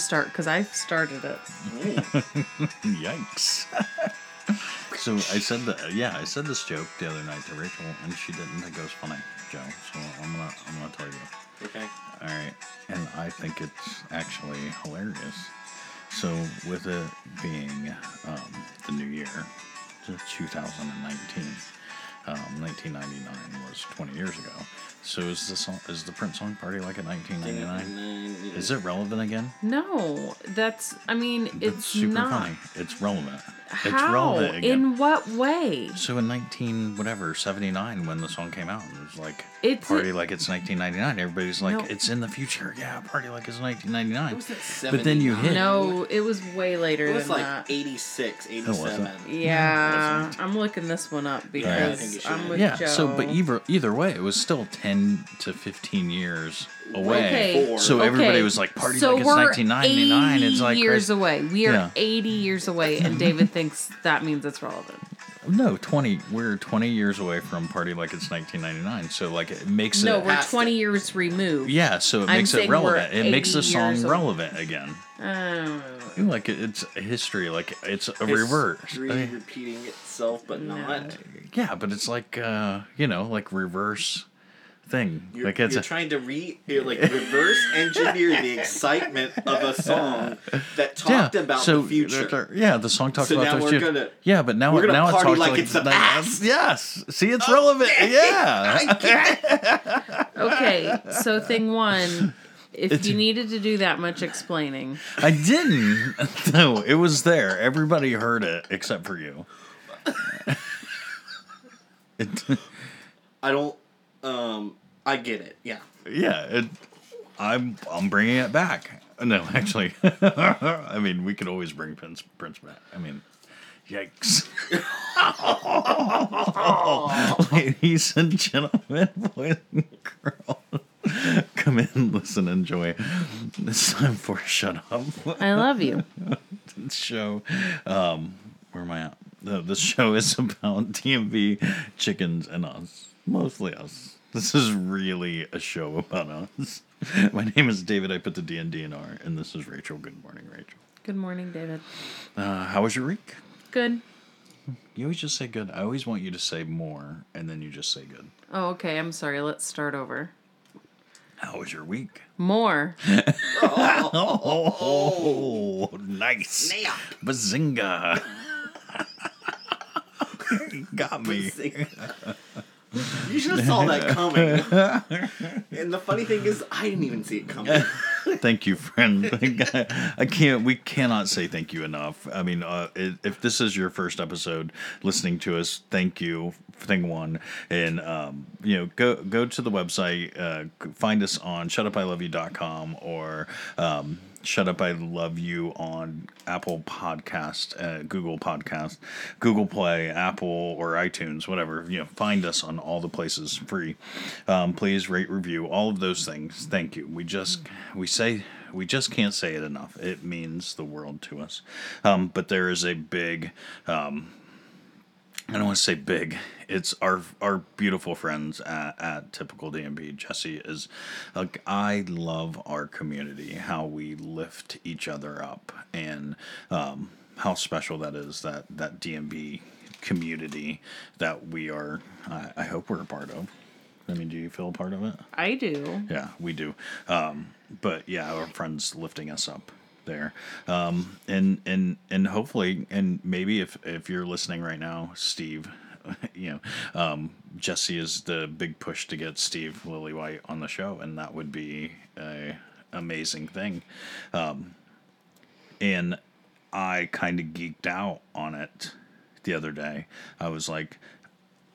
need to start because I started it. Yikes. so I said that. Yeah, I said this joke the other night to Rachel, and she didn't think it was funny, Joe. So I'm gonna I'm gonna tell you. Okay. All right, and I think it's actually hilarious. So with it being um, the new year, 2019, um, 1999 was 20 years ago. So is the song, is the Prince song "Party Like a 1999"? Is it relevant again? No, that's. I mean, That's it's super not. funny. It's relevant. How? It's relevant again. In what way? So in 19 whatever 79 when the song came out, it was like It's- party like it's 1999. Everybody's like No. it's in the future. Yeah, party like it's 1999. It was like But then you 79. hit- No, it was way later It was than like that. 86, Oh, was 87. Yeah. I'm looking this one up because think. I'm with yeah. Joe. So but either either way, it was still 10 to 15 years away. Okay. Four. So everybody was like party so like it's we're 1999. It's 80 like years crazy. away. We are Yeah. 80 years away, and David thinks that means it's relevant. No, 20. We're 20 years away from party like it's 1999. So like it makes No, it No, we're has to. 20 years removed. Yeah, so it I'm makes it relevant. It makes the song years old. relevant again. Um, Like it's a history, like it's a reverse. History I mean, repeating itself, but No. not. yeah, but it's like uh, you know, like reverse thing. You're, like it's you're a, trying to re you're like reverse engineer the excitement of a song that talked yeah. about so the future. they're- Yeah, the song talked So about the future. gonna- yeah, but now we're gonna now it party talks like like it's the like- past. Yes. See, it's relevant. Yeah. okay, so thing one, if It's- you needed to do that much explaining, I didn't. No, it was there. Everybody heard it except for you. It, I don't. Um, I get it. Yeah. yeah, it, I'm I'm bringing it back. No, actually, I mean we could always bring Prince Prince back. I mean, yikes! Ladies and gentlemen, boys and girls, come in, listen, enjoy. It's time for shut up. I love you. This show, um, where am I at? The, this show is about DMB chickens and us, mostly us. This is really a show about us. My name is David. I put the D and D in R, and this is Rachel. Good morning, Rachel. Good morning, David. Uh, how was your week? Good. You always just say good. I always want you to say more, and then you just say good. Oh, okay. I'm sorry. Let's start over. How was your week? More. Oh, nice. Snap. Bazinga. Got me. You should have saw that coming. and the funny thing is, I didn't even see it coming. Thank you, friend. I can't. We cannot say thank you enough. I mean, uh, if this is your first episode listening to us, thank you. Thing one, and um, you know, go go to the website. Uh, find us on shutupiloveyou.com or um, Shut Up I Love You on Apple Podcast, uh, Google Podcast, Google Play, Apple or iTunes, whatever. You know, find us on all the places free. Um, please rate, review, all of those things. Thank you. We just we say we just can't say it enough. It means the world to us. Um, but there is a big. Um, I don't want to say big. It's our our beautiful friends at, at Typical DMB. Jesse is like I love our community, how we lift each other up, and um, how special that is that that DMB community that we are. I, I hope we're a part of. I mean, do you feel a part of it? I do. Yeah, we do. Um, but yeah, our friends lifting us up there. Um, and and and hopefully, and maybe if if you're listening right now, Steve, you know, um, Jesse is the big push to get Steve Lillywhite on the show, and that would be a amazing thing. Um, and I kind of geeked out on it the other day. I was like,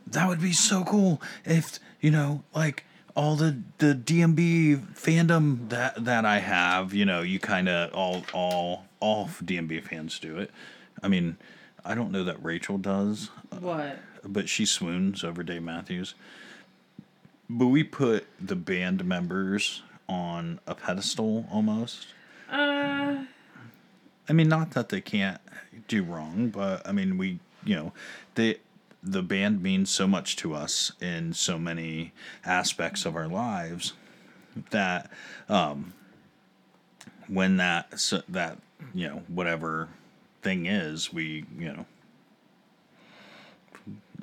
that would be so cool if you know like all the the DMB fandom that that I have, you know, you kind of all all all DMB fans do it. I mean, I don't know that Rachel does, What? but she swoons over Dave Matthews. But we put the band members on a pedestal almost. Uh, I mean, not that they can't do wrong, but I mean, we, you know, they, the band means so much to us in so many aspects of our lives that, um, when that so that you know whatever thing is, we you know.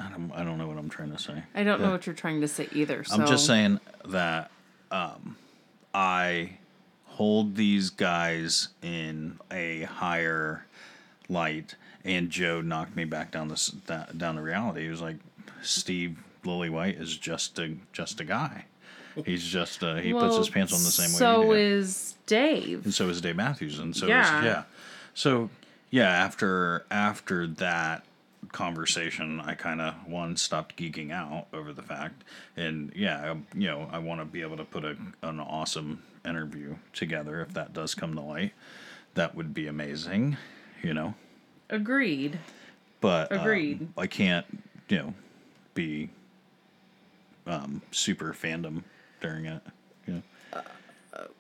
I don't, I don't know what I'm trying to say. I don't know what you're trying to say either. So I'm just saying that um, I hold these guys in a higher light, and Joe knocked me back down this down the reality. He was like, Steve Lillywhite is just a just a guy. He's just uh, he puts his pants on the same way. So is Dave. and so is Dave Matthews, and so Yeah. is yeah. So yeah, after after that conversation, I kind of one stopped geeking out over the fact, and yeah, I, you know, I want to be able to put a an awesome interview together if that does come to light. That would be amazing, you know. Agreed. But um, Agreed. I can't, you know, be um, super fandom during it. You know.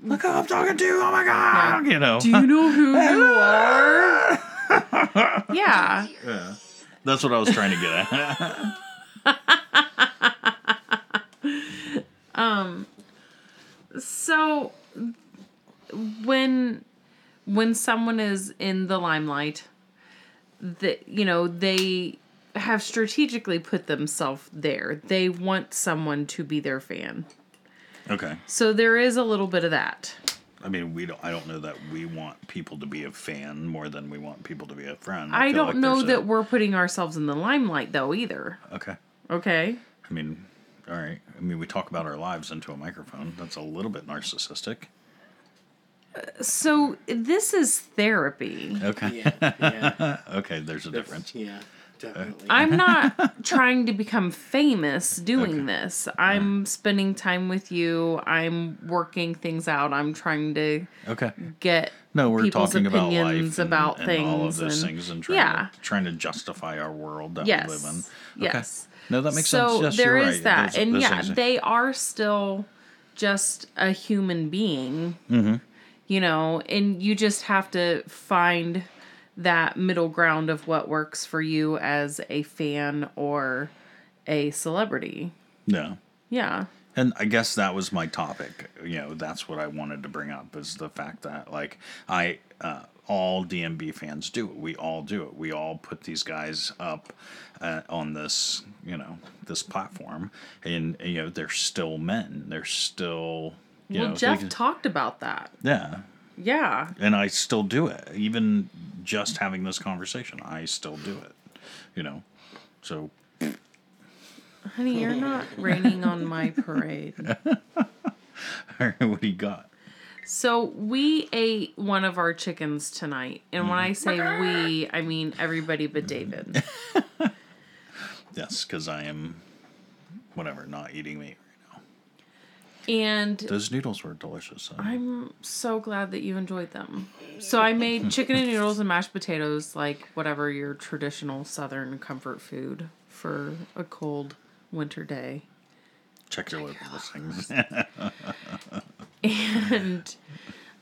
Look who I'm talking to! Oh my god! You know. Do you know who you are? yeah. Yeah. That's what I was trying to get at. um So when when someone is in the limelight, that you know, they have strategically put themselves there. They want someone to be their fan. okay. So there is a little bit of that. I mean, we don't. I don't know that we want people to be a fan more than we want people to be a friend. I, feel don't like know there's a- that we're putting ourselves in the limelight though either. Okay. Okay. I mean, all right. I mean, we talk about our lives into a microphone. That's a little bit narcissistic. So this is therapy. Okay. Yeah, yeah. Okay. There's a difference. Yeah, definitely. I'm not trying to become famous doing Okay. this. I'm spending time with you. I'm working things out. I'm trying to Okay. get No, we're people's talking about life and, about and things all of those and- things and trying yeah. to trying to justify our world that yes, we live in. Okay. yes. No, that makes so sense. Yes, there you're is right. that, Those- and those yeah, things- they are still just a human being. Mm-hmm. You know, and you just have to find that middle ground of what works for you as a fan or a celebrity. yeah. Yeah. And I guess that was my topic. You know, that's what I wanted to bring up is the fact that like I uh, all DMB fans do it. We all do it. We all put these guys up uh, on this, you know, this platform, and you know they're still men. They're still, well, know, Jeff they- talked about that. yeah, Yeah. and I still do it. Even just having this conversation, I still do it. You know, so Honey, you're not raining on my parade. what do you got? So we ate one of our chickens tonight. And when I mm-hmm. say we, I mean everybody but David. Yes, because I am, whatever, not eating meat. And Those noodles were delicious. I'm so glad that you enjoyed them. So I made chicken and noodles and mashed potatoes, like whatever your traditional southern comfort food for a cold winter day. Check your local listings. And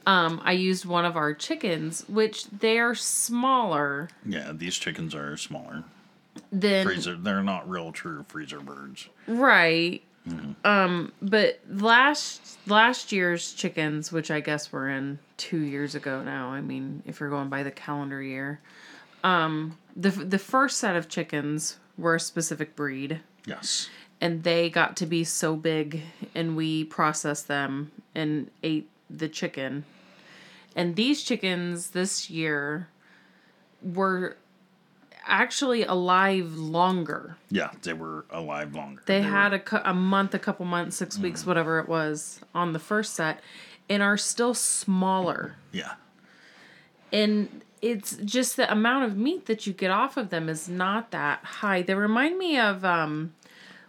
um, I used one of our chickens, which they're smaller yeah, these chickens are smaller. than Freezer. They're not real true freezer birds. Right. Um, but last last year's chickens, which I guess were in two years ago now. I mean, if you're going by the calendar year, um, the the first set of chickens were a specific breed, Yes. and they got to be so big, and we processed them and ate the chicken. And these chickens this year were actually alive longer. Yeah, they were alive longer. They were- had a, cou- a month, a couple months, six Mm. weeks, whatever it was on the first set, and are still smaller. Yeah. And it's just the amount of meat that you get off of them is not that high. They remind me of um,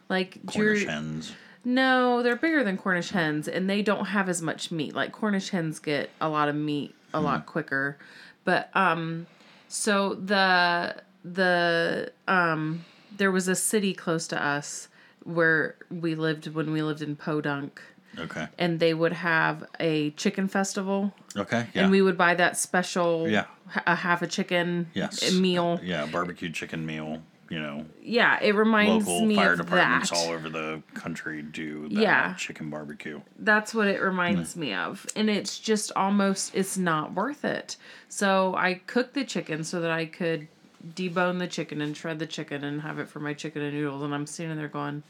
like Cornish your- hens. No, they're bigger than Cornish hens, and they don't have as much meat. Like Cornish hens get a lot of meat a Hmm. lot quicker, but um, so the the um, there was a city close to us where we lived when we lived in Podunk, Okay. and they would have a chicken festival, Okay. Yeah. and we would buy that special Yeah. a half a chicken yes. meal. Yeah, barbecue chicken meal. you know, Yeah, it reminds me of local me fire of departments that. all over the country do that Yeah. chicken barbecue. That's what it reminds me of. And it's just almost it's not worth it. So I cooked the chicken so that I could debone the chicken and shred the chicken and have it for my chicken and noodles and I'm standing there going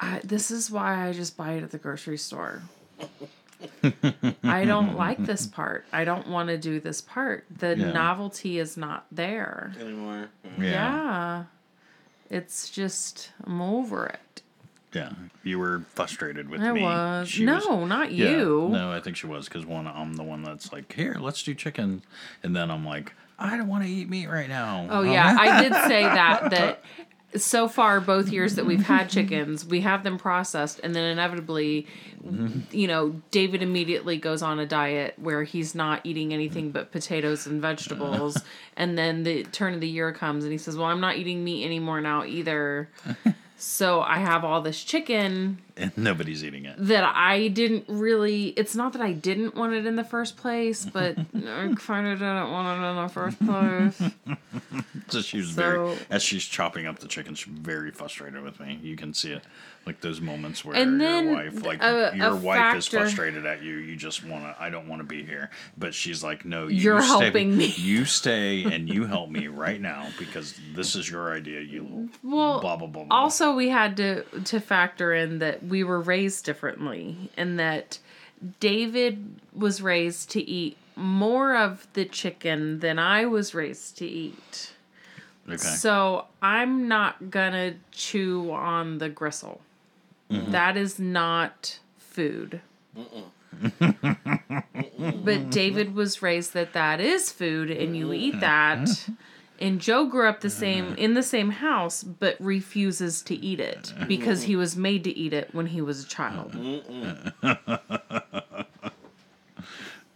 I, this is why I just buy it at the grocery store. I don't like this part. I don't want to do this part. The Yeah. novelty is not there. Anymore. Yeah. Yeah. It's just I'm over it. Yeah. You were frustrated with I me. was. She no, not Yeah. you. No, I think she was because one, I'm the one that's like, here, let's do chicken, and then I'm like, I don't want to eat meat right now. Oh yeah, I did say that that so far both years that we've had chickens, we have them processed and then inevitably mm-hmm. you know, David immediately goes on a diet where he's not eating anything but potatoes and vegetables and then the turn of the year comes and he says, "Well, I'm not eating meat anymore now either." So I have all this chicken and nobody's eating it. that I didn't really. It's not that I didn't want it in the first place, but I kind of didn't want it in the first place. So she was very, as she's chopping up the chicken, she's very frustrated with me. You can see it, like those moments where And your wife, like a- your a wife is frustrated at you. You just want to, I don't want to be here, but she's like, no, you You're stay, helping me. You stay and you help me right now because this is your idea. You Well, blah blah blah. blah. also we had to to factor in that we were raised differently and that David was raised to eat more of the chicken than I was raised to eat. okay. So I'm not gonna chew on the gristle. Mm-hmm. That is not food. but David was raised that that is food and you eat that. And Joe grew up the same mm-hmm. in the same house but refuses to eat it mm-hmm. because he was made to eat it when he was a child. Mm-hmm.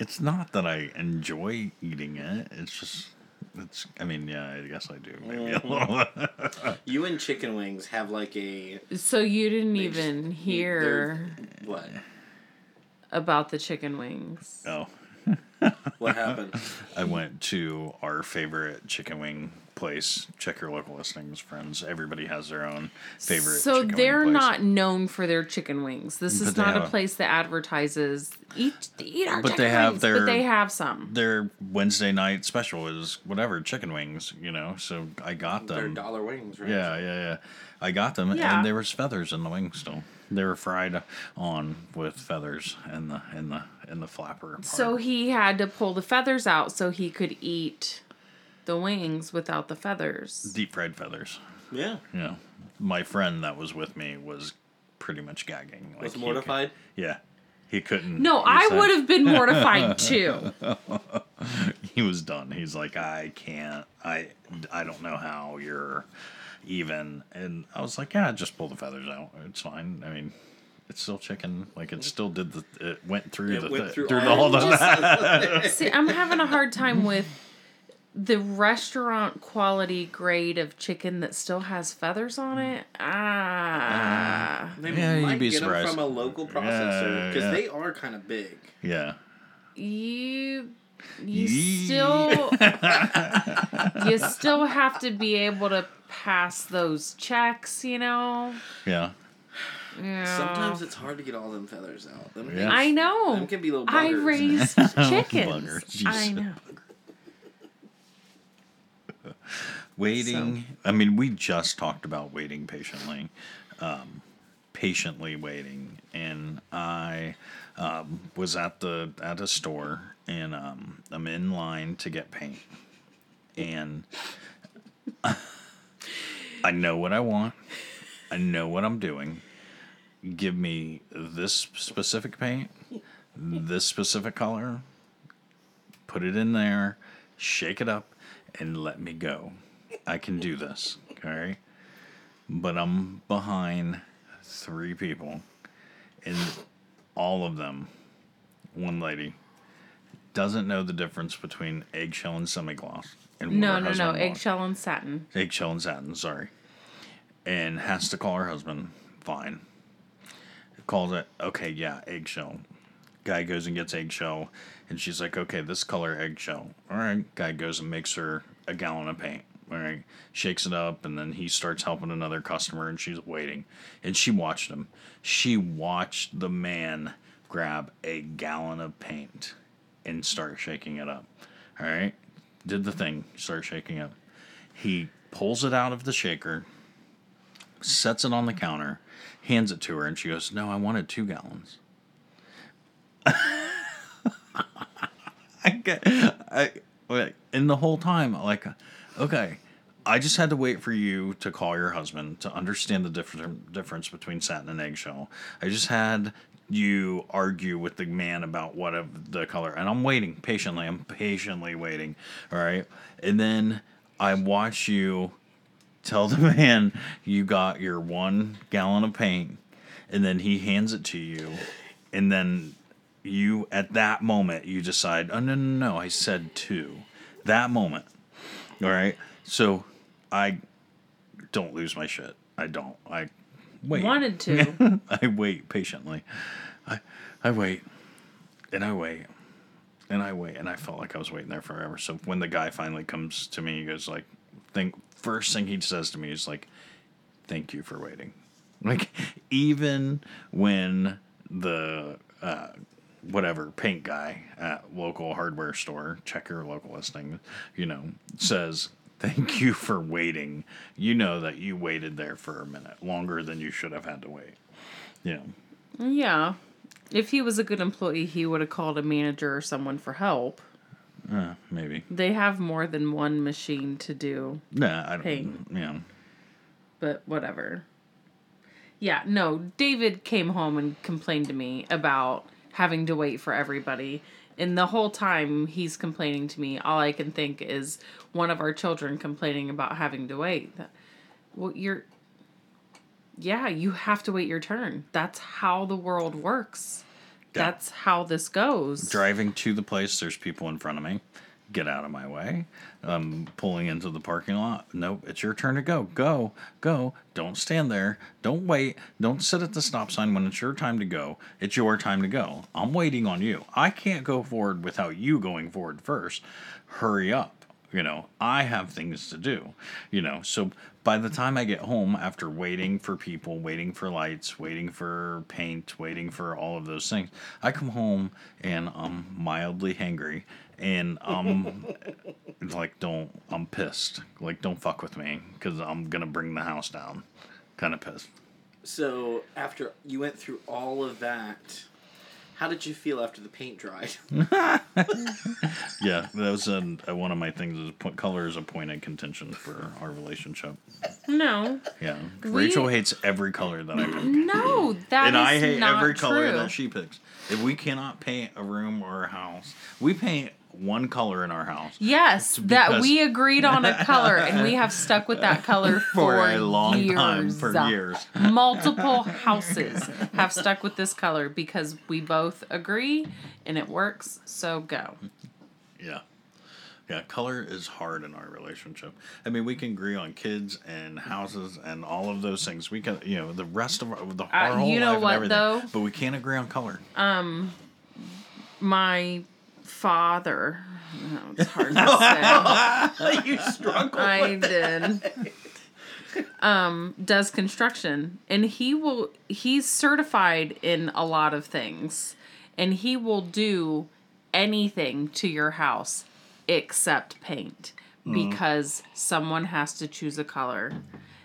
It's not that I enjoy eating it. It's just, it's. I mean, yeah, I guess I do. Maybe a little. You and chicken wings have like a So you didn't even eat hear what? about the chicken wings. oh. What happened? I went to our favorite chicken wing place. Check your local listings, friends. Everybody has their own favorite. So chicken they're wing place. not known for their chicken wings. This But is not a place that advertises eat eat our But chicken they have wings. their- but they have some. Their Wednesday night special is whatever chicken wings, you know. So I got They're them. dollar wings, right? Yeah, yeah, yeah. I got them, Yeah. and there was feathers in the wings still. They were fried on with feathers in the in the in the flapper. Part. So he had to pull the feathers out so he could eat the wings without the feathers. deep fried feathers. Yeah. Yeah. my friend that was with me was pretty much gagging. Like Was he mortified. could- yeah, he couldn't. No, he I said- would have been mortified too. He was done. He's like, I can't. I I don't know how you're even. And I was like, yeah, just pull the feathers out. It's fine. I mean. It's still chicken. Like it still did the. It went through It the. went through through all all the. the- See, I'm having a hard time with the restaurant quality grade of chicken that still has feathers on it. Ah. They Yeah, you'd be get them surprised. from a local processor Yeah, because yeah. they are kind of big. Yeah. you you Yee. still you still have to be able to pass those checks, you know. Yeah. Yeah. Sometimes it's hard to get all them feathers out. Them Yeah. I know. Them can be little buggers. I raised chickens. I know. Waiting. I mean, we just talked about waiting patiently, um, patiently waiting, and I um, was at the at a store, and um, I'm in line to get paint, and I know what I want. I know what I'm doing. Give me this specific paint, this specific color. Put it in there, shake it up, and let me go. I can do this, okay? But I'm behind three people, and all of them, one lady, doesn't know the difference between eggshell and semi gloss. And No, no, no. wants. Eggshell and satin. Eggshell and satin, sorry. And has to call her husband. Fine. Calls it, okay, yeah, eggshell. Guy goes and gets eggshell, and she's like, okay, this color eggshell. All right. Guy goes and makes her a gallon of paint. All right, shakes it up, and then he starts helping another customer, and she's waiting, and she watched him. She watched the man grab a gallon of paint and start shaking it up. All right, did the thing, start shaking up. He pulls it out of the shaker, sets it on the counter, hands it to her, and she goes, "No, I wanted two gallons." I get, I, and the whole time, like, okay, I just had to wait for you to call your husband to understand the different difference between satin and eggshell. I just had you argue with the man about what of the color, and I'm waiting patiently. I'm patiently waiting. All right, and then I watch you tell the man you got your one gallon of paint, and then he hands it to you, and then you at that moment you decide, oh no no no, I said two. That moment, all right. So I don't lose my shit. I don't. I wait. Wanted to. I wait patiently. I I wait, and I wait, and I wait, and I felt like I was waiting there forever. So when the guy finally comes to me, he goes like, "Think." First thing he says to me is like, "Thank you for waiting." Like even when the uh, whatever paint guy at local hardware store, check your local listing, you know, says, Thank you for waiting. You know that you waited there for a minute longer than you should have had to wait. Yeah. yeah. If he was a good employee, he would have called a manager or someone for help. Uh, maybe. They have more than one machine to do, Nah, I don't Paint. yeah. but whatever. Yeah, no, David came home and complained to me about having to wait for everybody. And the whole time he's complaining to me, all I can think is one of our children complaining about having to wait. Well, you're. Yeah, you have to wait your turn. That's how the world works. That's how this goes. Driving to the place, there's people in front of me. Get out of my way. Um, pulling into the parking lot. Nope, it's your turn to go. Go, go. Don't stand there. Don't wait. Don't sit at the stop sign when it's your time to go. It's your time to go. I'm waiting on you. I can't go forward without you going forward first. Hurry up. You know, I have things to do. You know, so by the time I get home after waiting for people, waiting for lights, waiting for paint, waiting for all of those things, I come home and I'm mildly hangry and I'm like, don't, I'm pissed. Like, don't fuck with me because I'm going to bring the house down. Kind of pissed. So after you went through all of that, how did you feel after the paint dried? Yeah, that was uh one of my things. Is point, color is a point of contention for our relationship. No, Yeah, We- Rachel hates every color that I pick. no, that and I hate not every true. color that she picks. If we cannot paint a room or a house, we paint one color in our house Yes, that we agreed on a color, and we have stuck with that color for, for a long years. time, for years. Multiple houses have stuck with this color because we both agree and it works. So go. Yeah. Yeah, color is hard in our relationship. I mean, we can agree on kids and houses and all of those things. We can, you know, the rest of our, the our Uh, whole you know life and what, everything. though? But we can't agree on color. Um, my father. No, it's hard to say. you struggle. I did. Um, does construction and he will he's certified in a lot of things and he will do anything to your house except paint because someone has to choose a color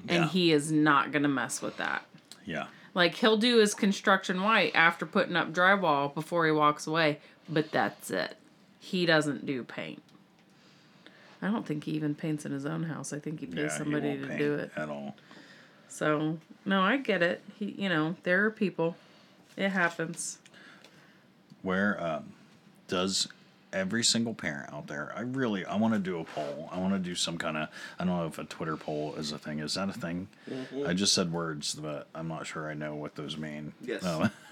and Yeah. he is not gonna mess with that. Yeah. Like he'll do his construction white after putting up drywall before he walks away, but that's it. He doesn't do paint. I don't think he even paints in his own house. I think he pays Yeah, he somebody won't to paint do it. at all. So no, I get it. He, you know, there are people. It happens. Where um, does every single parent out there? I really I want to do a poll. I want to do some kind of I don't know if a Twitter poll is a thing. Is that a thing? I just said words, but I'm not sure I know what those mean. Yes. Um,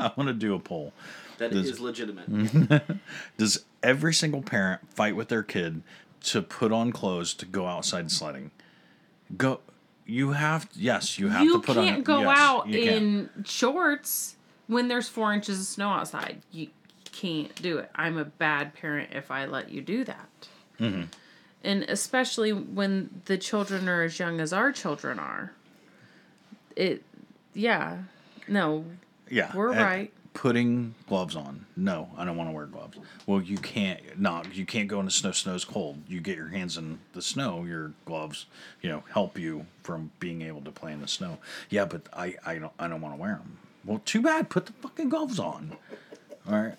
I want to do a poll. That Does- is legitimate. Does every single parent fight with their kid to put on clothes to go outside sledding? Go. You have yes. You have you to put can't on. go yes, out you can. in shorts when there's four inches of snow outside. You can't do it. I'm a bad parent if I let you do that. Mm-hmm. and especially when the children are as young as our children are. It, yeah, no, Yeah, We're and right. Putting gloves on. No, I don't want to wear gloves. Well, you can't. Not you can't go in the snow. Snow's cold. You get your hands in the snow. Your gloves, you know, help you from being able to play in the snow. Yeah, but I I don't I don't want to wear them. Well, too bad. Put the fucking gloves on. All right.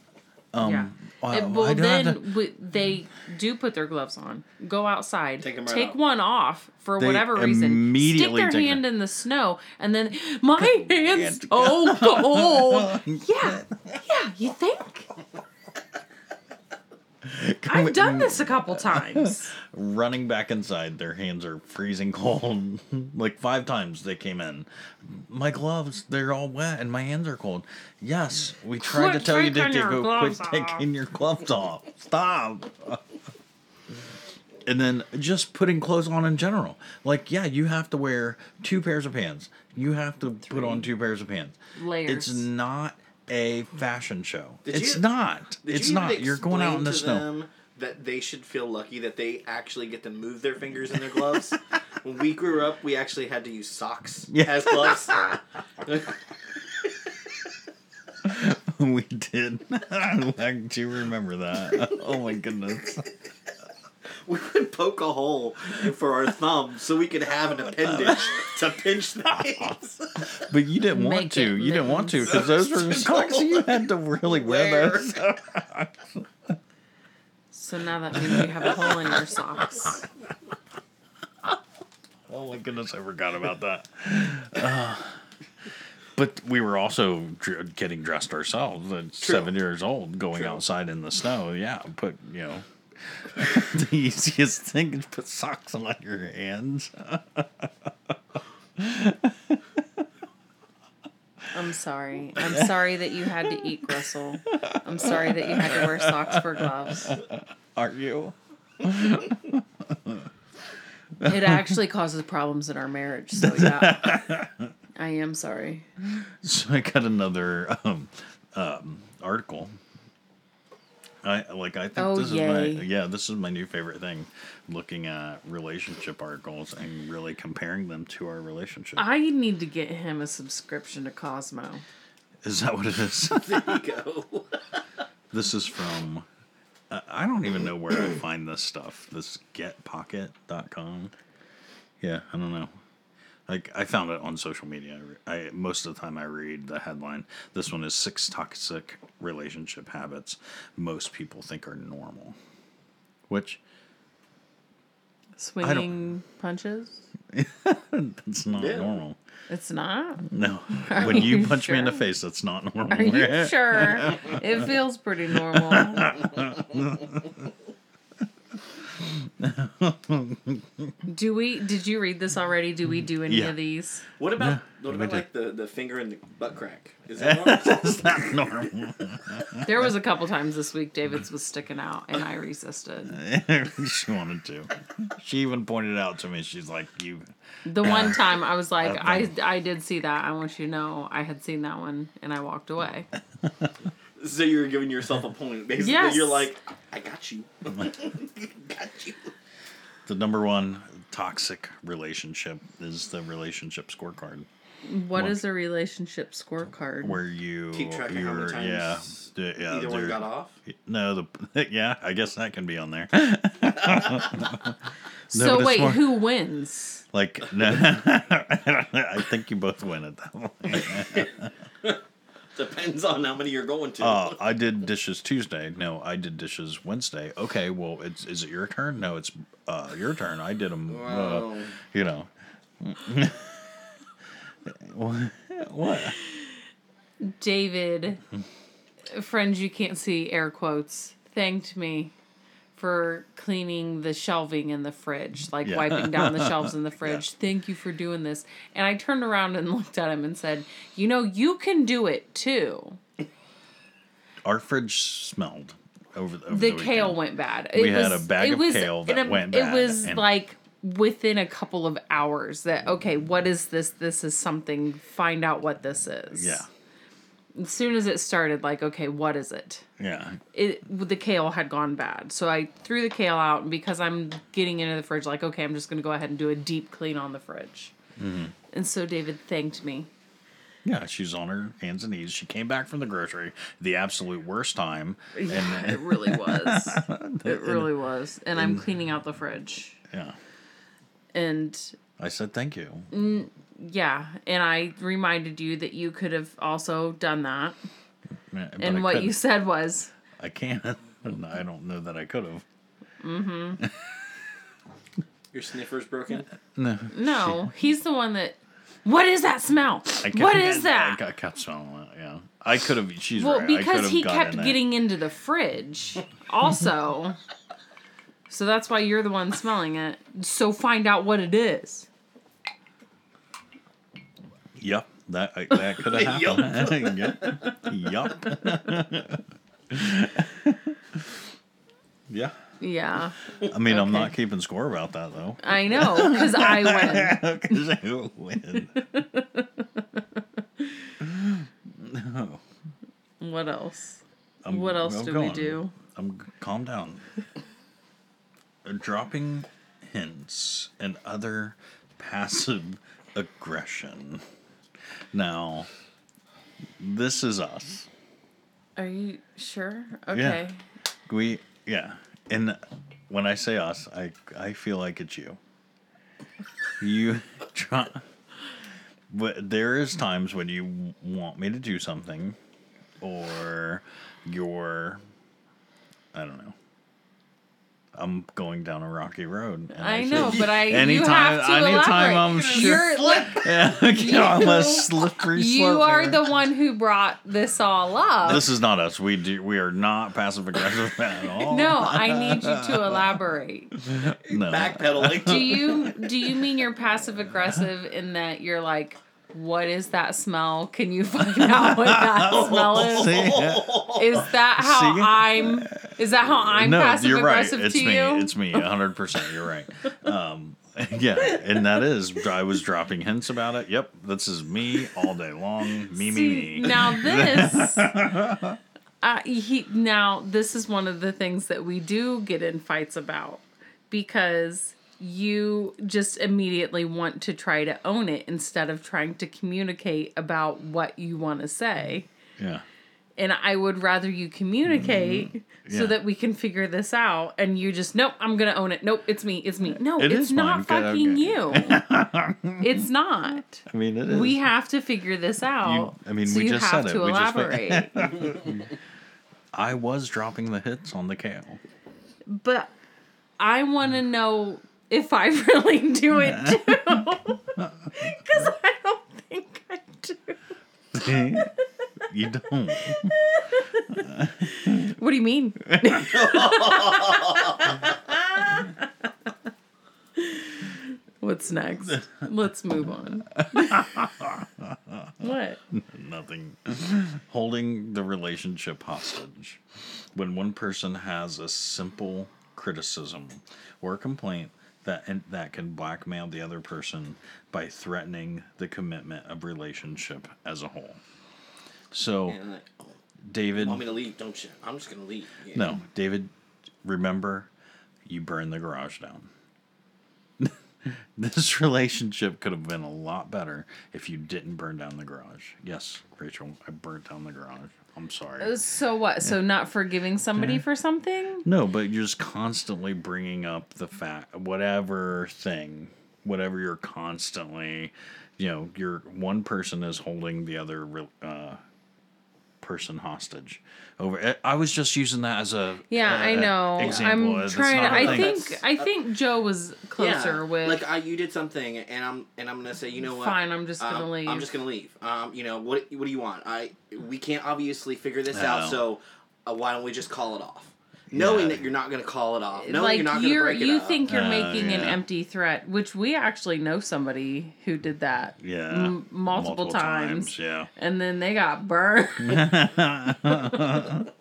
Um, yeah. why- And, well, I then to- w- they do put their gloves on, go outside, Take 'em right take off. one off for They whatever reason, stick their hand their- in the snow, and then my hands oh cold. yeah, yeah. You think? I've done this a couple times. running back inside. Their hands are freezing cold. like five times they came in. My gloves, they're all wet and my hands are cold. Yes, we tried Quit to tell you to, to go quit off. taking your gloves off. Stop. and then just putting clothes on in general. Like, yeah, you have to wear two pairs of pants. You have to put on two pairs of pants. Layers. It's not a fashion show. Did it's you- not. It's you not. You're going out in the snow. them That they should feel lucky that they actually get to move their fingers in their gloves. when we grew up, we actually had to use socks Yeah. as gloves. We did. I do remember that. Oh my goodness. We would poke a hole for our thumb so we could have an appendage to pinch things. But you didn't want Make to. it You didn't want to because those were the socks you had to really wear Wear. those. So now that means you have a hole in your socks. Oh my goodness, I forgot about that. Uh, but we were also dr- getting dressed ourselves at seven years old, going True. outside in the snow. Yeah, put you know. the easiest thing is put socks on your hands. I'm sorry. I'm sorry that you had to eat gristle. I'm sorry that you had to wear socks for gloves. Are you? It actually causes problems in our marriage. So yeah, I am sorry. So I got another um, um, article. I like. I think Oh, this is my yeah. This is my new favorite thing. Looking at relationship articles and really comparing them to our relationship. I need to get him a subscription to Cosmo. is that what it is? there you go. this is from. Uh, I don't even know where I find this stuff. This getpocket.com. Yeah, I don't know. Like I found it on social media. I most of the time I read the headline. This one is six toxic relationship habits most people think are normal. Which Swinging punches? that's not Yeah. normal. It's not. No. Are when you you punch me in the face, that's not normal. Are you sure? It feels pretty normal. Do we? Did you read this already? Do we do any Yeah. of these? What about what about like the, the finger in the butt crack? Is that normal? That's not normal. There was a couple times this week David's was sticking out, and I resisted. she wanted to. She even pointed it out to me. She's like, "You." The one time I was like, I I did see that. I want you to know I had seen that one, and I walked away. so you're giving yourself a point. Basically, Yes. you're like, I got you. got you. The number one toxic relationship is the relationship scorecard, What What? is a relationship scorecard? where you Keep track of how many you're- times yeah, the- yeah, Either one got off. No, the yeah, I guess that can be on there. so wait, more- who wins? Like, no, I think you both win at that point. Depends on how many you're going to. Uh, I did dishes Tuesday. No, I did dishes Wednesday. Okay, well, it's is it your turn? No, it's uh, your turn. I did them. Wow. Uh, you know. what? what? David, friends you can't see air quotes, thanked me for cleaning the shelving in the fridge, like Yeah. wiping down the shelves in the fridge. Thank you for doing this. And I turned around and looked at him and said, You know, you can do it too. Our fridge smelled over, over The, the, kale went bad. We had a bag it of was, kale that it- went bad. It was like within a couple of hours that okay, what is this? This is something. Find out what this is. Yeah. As soon as it started, like, okay, what is it? Yeah. It the kale had gone bad, so I threw the kale out, and because I'm getting into the fridge, like, okay, I'm just gonna go ahead and do a deep clean on the fridge. Mm-hmm. And so David thanked me. Yeah, she's on her hands and knees. She came back from the grocery, the absolute worst time. Yeah, it really was. it really was. And I'm cleaning out the fridge. Yeah. And I said thank you. Mm, yeah, and I reminded you that you could have also done that. Yeah, but And I what you couldn't. said was, I can't. I don't know that I could have. Mm-hmm. Your sniffer's broken. No. no, he's the one that. What is that smell? I What kept- is that? I, I kept smelling it. Yeah. I could have. She's well, right. Because have he kept in it. getting into the fridge, also. so that's why you're the one smelling it. So find out what it is. Yep. That that could have happened. yep. yep. yeah. Yeah, I mean, I'm not keeping score about that though. I know, because I win. 'Cause I win. no. What else? I'm- what else I'm do going. we do? I'm calm down. Uh, dropping hints and other passive aggression. Now, this is us. Are you sure? Okay. We yeah, and when I say us, I I feel like it's you. You try, but there is times when you want me to do something, or you're, I don't know. I'm going down a rocky road. and I should- know, but I you Anytime- have to anytime elaborate. I'm sure- You're like Yeah, get on the slippery you are here. the one who brought this all up. This is not us. We do. We are not passive aggressive at all. no, I need you to elaborate. no. Backpedaling. Do you do you mean you're passive aggressive in that you're like, what is that smell? Can you find out what that smell is? See? Is that how See? I'm? Is that how I'm no, passive you're right. aggressive It's to me. you? It's me. hundred percent. You're right. Um, yeah, and that is. I was dropping hints about it. Yep, this is me all day long. Me, me, me. Now this, uh, he now this is one of the things that we do get in fights about because you just immediately want to try to own it instead of trying to communicate about what you want to say. Yeah. And I would rather you communicate so Mm-hmm. Yeah. that we can figure this out. And you just, nope, I'm going to own it. Nope, it's me. It's me. No, It it's not mine. Fucking okay. you. it's not. I mean, it is. We have to figure this out. I mean, so we you just have said to it. We just- elaborate. I was dropping the hits on the kale. but I want to know if I really do it too. Because I don't think I do. You don't. What do you mean? What's next? Let's move on. what? Nothing. Holding the relationship hostage. When one person has a simple criticism or complaint that and that can blackmail the other person by threatening the commitment of relationship as a whole. So, And like, oh, David, want me to leave? Don't you? I'm just gonna leave. Yeah. no, David, remember, you burned the garage down. this relationship could have been a lot better if you didn't burn down the garage. Yes, Rachel, I burnt down the garage. I'm sorry. So what? So not forgiving somebody for something? No, but you're just constantly bringing up the fact, whatever thing, whatever you're constantly, you know, you're one person is holding the other re- uh, person hostage. Over, I- I was just using that as a Yeah, uh, I know. Example. I'm That's trying not to. a I thing. think. I think Joe was closer Yeah, with. like I, you did something, and I'm and I'm gonna say, you know what? Fine, I'm just gonna Um, leave. I'm just gonna leave. Um, you know what? What do you want? I we can't obviously figure this I out, so uh, why don't we just call it off? Knowing Yeah. that you're not gonna call it off, knowing like you're not gonna you're, break it you up. think you're Uh, making an empty threat, which we actually know somebody who did that. Yeah, m- multiple, times. Yeah, and then they got burned.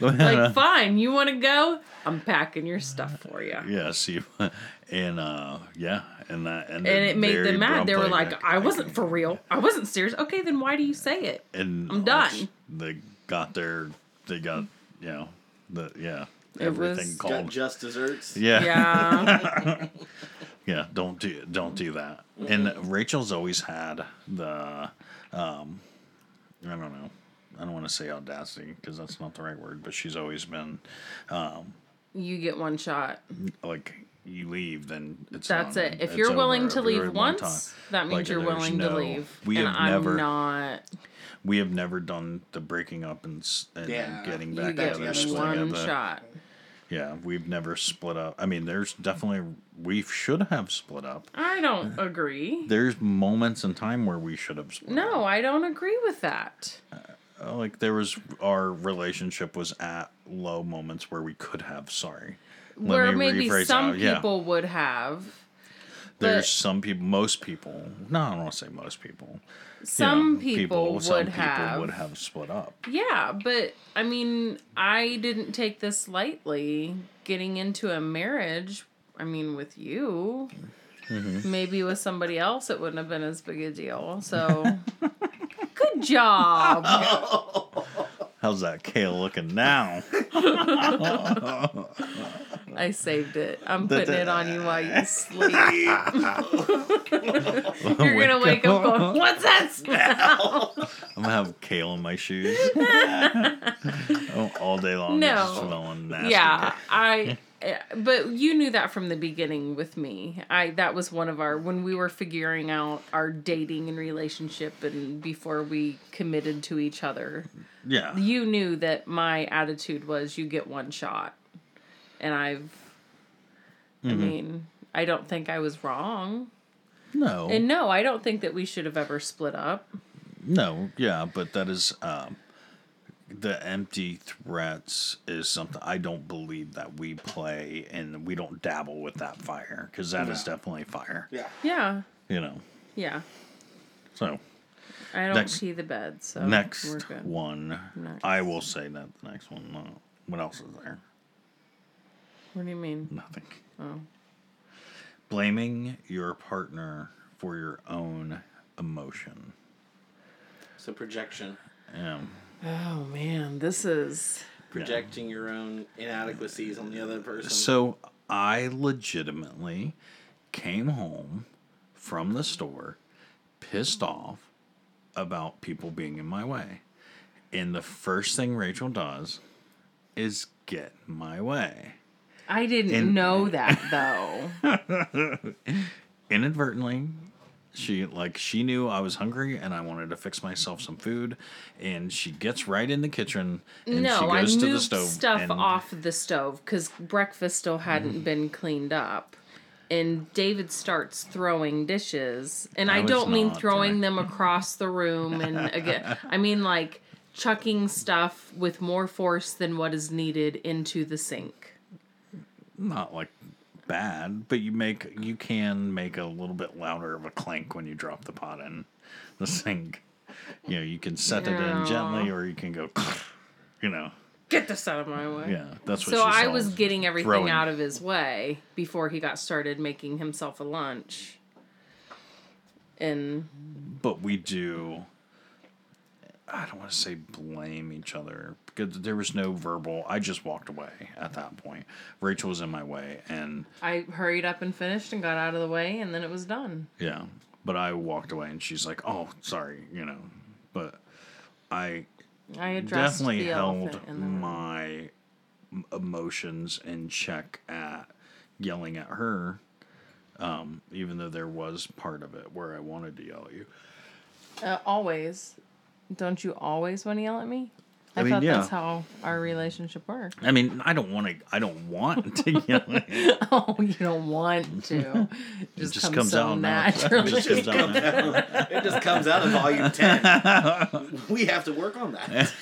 like, fine, you want to go? I'm packing your stuff for you. Yeah, see, and uh, yeah, and that And it made them mad. They were abruptly, like, I wasn't for real. I wasn't serious. Okay, then why do you say it? and I'm done. They got their, they got, you know, the yeah, It everything was- Got called. just desserts. Yeah, Yeah. yeah. Don't do, don't do that. And Rachel's always had the, um, I don't know. I don't want to say audacity because that's not the right word, but she's always been Um, you get one shot. like you leave, then it's That's on. it. If you're willing over. to leave once, time. that means Like, you're willing no- to leave. we and have I'm never- not. We have never done the breaking up and, s- and Yeah. getting You back get together. together, splitting one up. shot. Yeah, we've never split up. I mean, there's definitely we should have split up. I don't agree. There's moments in time where we should have split No, up. I don't agree with that. Uh, Like there was our relationship was at low moments where we could have. Sorry. Let Where me maybe rephrase some that. Yeah. people would have. There's but- some people, most people. No, I don't want to say most people. you Some know, people, would some have. people would have split up. Yeah, but I mean, I didn't take this lightly. Getting into a marriage, I mean, with you, Mm-hmm. maybe with somebody else, it wouldn't have been as big a deal. So, good job. How's that kale looking now? I saved it. I'm putting it on you while you sleep. You're gonna wake up going, "What's that smell?" I'm gonna have kale in my shoes oh, all day long. No. smelling nasty. Yeah, I. eh, But you knew that from the beginning with me. I that was one of our when we were figuring out our dating and relationship, and before we committed to each other. yeah. You knew that my attitude was you get one shot, and I've. I Mm-hmm. mean, I don't think I was wrong. No, And no, I don't think that we should have ever split up. no, yeah, but that is um, the empty threats is something I don't believe that we play and we don't dabble with that fire because that is No. definitely fire. Yeah. Yeah, You know, yeah. so I don't Next- pee the bed, so we're next good. one, Next. I will say that the next one. No. What else is there? What do you mean? Nothing. Oh. Blaming your partner for your own emotion. So projection. Yeah. Oh man, this is Projecting your own inadequacies on the other person. So I legitimately came home from the store pissed off about people being in my way. And the first thing Rachel does is get my way. I didn't And- know that though. Inadvertently, she like she knew I was hungry and I wanted to fix myself some food and she gets right in the kitchen and she no, I goes moved to the stove stuff and off the stove because breakfast still hadn't mm-hmm. been cleaned up. And David starts throwing dishes, and I I, don't mean throwing throwing- them across the room. And again, I mean like chucking stuff with more force than what is needed into the sink. Not like bad, but you make you can make a little bit louder of a clank when you drop the pot in the sink. You know, you can set it in gently, or you can go, you know, Get this out of my way. yeah. That's what. So I was getting everything throwing. out of his way before he got started making himself a lunch. And But we do. I don't want to say blame each other because there was no verbal. I just walked away at that point. Rachel was in my way, and I hurried up and finished and got out of the way, and then it was done. Yeah, but I walked away, and she's like, "Oh, sorry," you know. But I I definitely held elephant in the room. my emotions in check at yelling at her. Um, even though there was part of it where I wanted to yell at you. Uh, always. Don't you always want to yell at me? I, I mean, thought yeah. that's how our relationship worked. I mean, I don't want to. I don't want to yell at you. oh, you don't want to. It just, just comes, comes so out naturally. It just comes out it just comes out of volume 10. we have to work on that.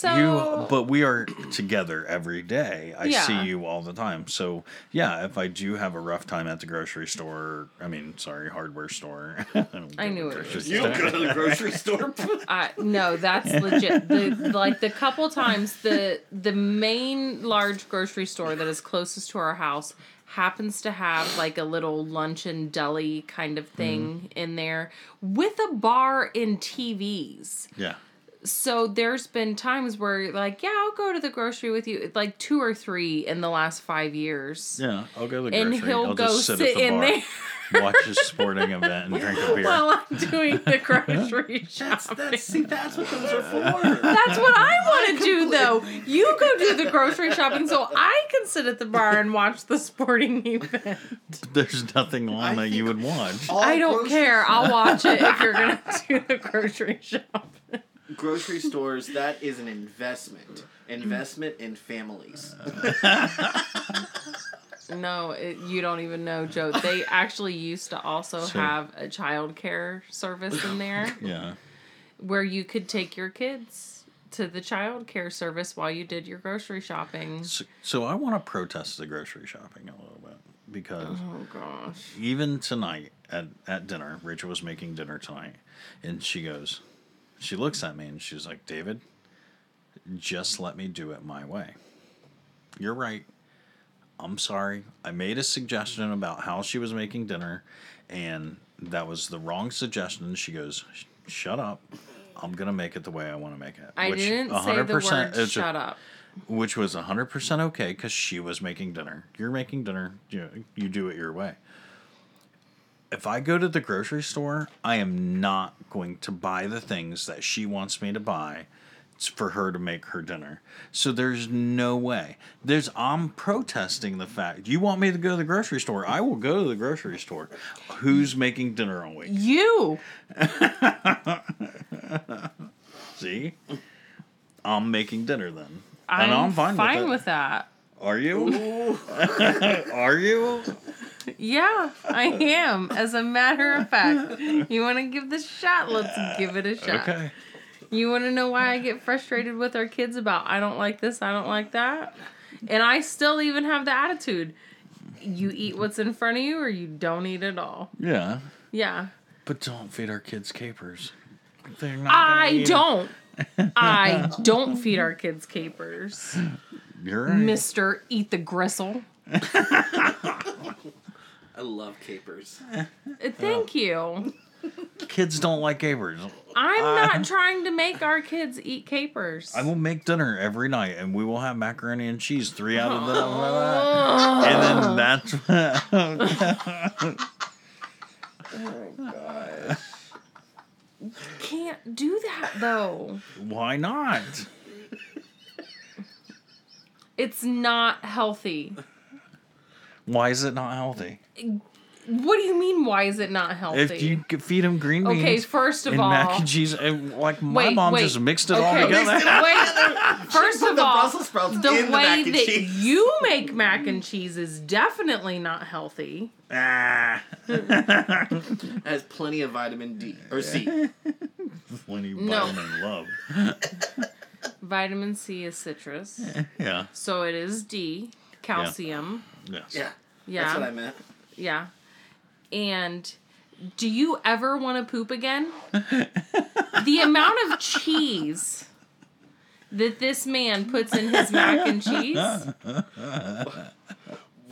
So you but we are together every day i Yeah. see you all the time so yeah if i do have a rough time at the grocery store i mean sorry hardware store I, I knew it was grocery You go to the grocery store. I no, that's legit. The like the couple times the the main large grocery store that is closest to our house happens to have like a little luncheon deli kind of mm-hmm. thing in there with a bar and TVs. yeah So there's been times where like, yeah, I'll go to the grocery with you, like two or three in the last five years. yeah i'll go to the And he'll i'll go just sit, sit at the in bar there. watch a sporting event and drink a beer While I'm doing the grocery That's, shopping. that's, see, that's what those are for. That's what I want to do, though. You go do the grocery shopping so I can sit at the bar and watch the sporting event. there's nothing on that you would watch I don't grocery- care. I'll watch it if you're going to do the grocery shopping. Grocery stores, that is an investment. Investment in families. No, it, you don't even know, Joe. They actually used to also So- have a child care service in there yeah where you could take your kids to the child care service while you did your grocery shopping. so, so i want to protest the grocery shopping a little bit because Oh, gosh. even tonight at, at dinner, Rachel was making dinner tonight, and she goes, she looks at me and she's like, David, just let me do it my way. You're right. I'm sorry. I made a suggestion about how she was making dinner, and that was the wrong suggestion. She goes, shut up. I'm gonna make it the way I want to make it. I Which didn't say the 100% word it's a- shut up. which was 100% okay because she was making dinner. You're making dinner, you, you do it your way. If I go to the grocery store, I am not going to buy the things that she wants me to buy for her to make her dinner. So there's no way. There's I'm protesting the fact you want me to go to the grocery store. I will go to the grocery store. Who's making dinner all week? You. See? I'm making dinner then. I'm, and I'm fine, fine with, with that. Are you? Are you? Yeah, I am. As a matter of fact, you want to give this shot? Let's give it a shot. Okay. You want to know why I get frustrated with our kids about I don't like this, I don't like that? And I still even have the attitude you eat what's in front of you or you don't eat at all. Yeah. Yeah. But don't feed our kids capers. They're not. I don't. I don't feed our kids capers. You're right. Mr. Eat the Gristle. I love capers. Uh, Thank you. Kids don't like capers. I'm not trying to make our kids eat capers. I will make dinner every night, and we will have macaroni and cheese three out of the. Oh. And then that's. Oh gosh. Can't do that though. Why not? It's not healthy. Why is it not healthy? What do you mean? Why is it not healthy? If you could feed them green beans. okay, first of and all, mac and cheese, and like my Wait, mom wait. just mixed it all Okay. together. Mixed Wait, first put of the all, Brussels sprouts the in the way mac and that cheese. you make mac and cheese is definitely not healthy. ah, has plenty of vitamin D or C. plenty of No. vitamin love. Vitamin C is citrus, Yeah. so it is D. Calcium, Yes. Yeah, yeah, that's what I meant. yeah. And do you ever want to poop again? the amount of cheese that this man puts in his mac and cheese.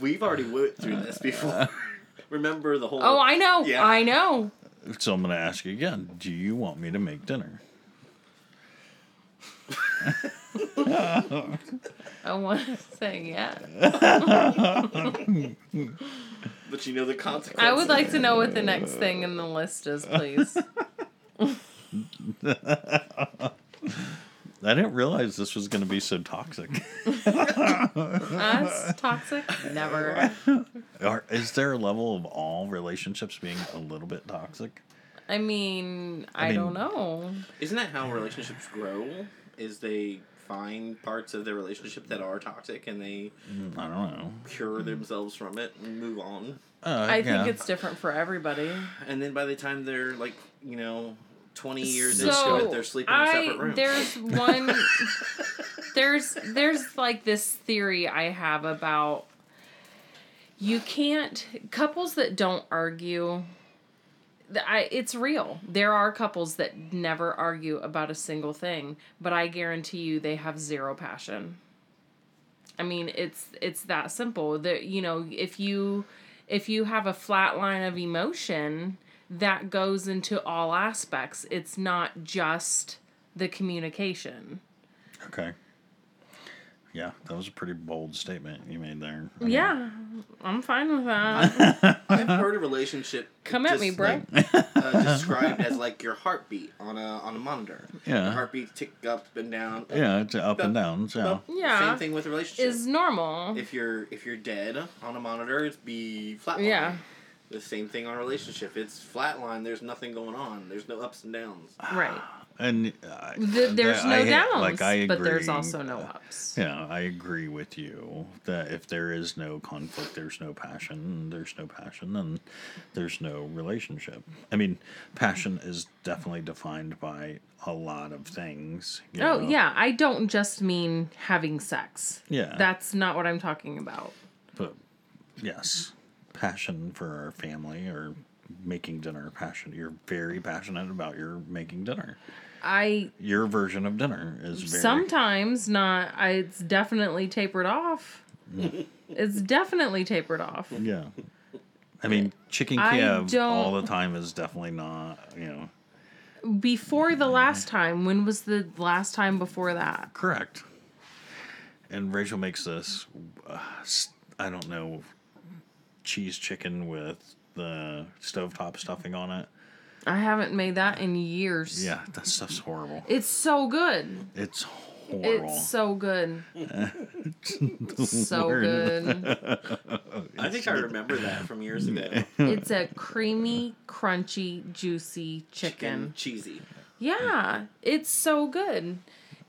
We've already went through this before. Remember the whole? Oh, I know, Yeah. I know. So I'm going to ask you again. Do you want me to make dinner? I want to say yes. but you know the consequences. I would like to know what the next thing in the list is, please. I didn't realize this was going to be so toxic. Us? Toxic? Never. Are, is there a level of all relationships being a little bit toxic? I mean, I, mean- don't know. Isn't that how relationships grow? Is they find parts of their relationship that are toxic and they I don't know. cure themselves from it and move on. Uh, I yeah. think it's different for everybody. And then by the time they're like, you know, twenty years so into it, they're sleeping in separate rooms. there's one there's there's like this theory I have about you can't couples that don't argue th- I, it's real. There are couples that never argue about a single thing, but I guarantee you they have zero passion. I mean, it's it's that simple. That you know, if you if you have a flat line of emotion, that goes into all aspects. It's not just the communication. Okay. Yeah, that was a pretty bold statement you made there. I mean, Yeah, I'm fine with that. I've heard a relationship. Come at just, me, bro. like, uh, described as like your heartbeat on a on a monitor. Yeah. Your heartbeat tick up and down. Yeah, it's up and down. Yeah. Yeah. Same thing with a relationship. Is normal. if you're if you're dead on a monitor, it's be flat. Yeah. The same thing on a relationship. It's flatline. There's nothing going on. There's no ups and downs. Right. And uh, Th- there's I- no I- downs, Like I agree. but there's also no ups. Yeah, I agree with you that if there is no conflict, there's no passion. There's no passion, and there's no relationship. I mean, passion is definitely defined by a lot of things. you Oh know, yeah, I don't just mean having sex. Yeah. That's not what I'm talking about. But yes, passion for our family or making dinner. Passion. You're very passionate about your making dinner. I Your version of dinner is very. sometimes not I, it's definitely tapered off. it's definitely tapered off. Yeah. I mean, chicken Kiev all the time is definitely not, you know, Before the last time, when was the last time before that? correct. And Rachel makes this, uh, I don't know, cheese chicken with the stovetop stuffing on it. I haven't made that in years. Yeah, that stuff's horrible. It's so good. It's horrible. It's so good. so Word. good. I think I remember that from years ago. It's a creamy, crunchy, juicy Chicken chicken. cheesy. Yeah, it's so good.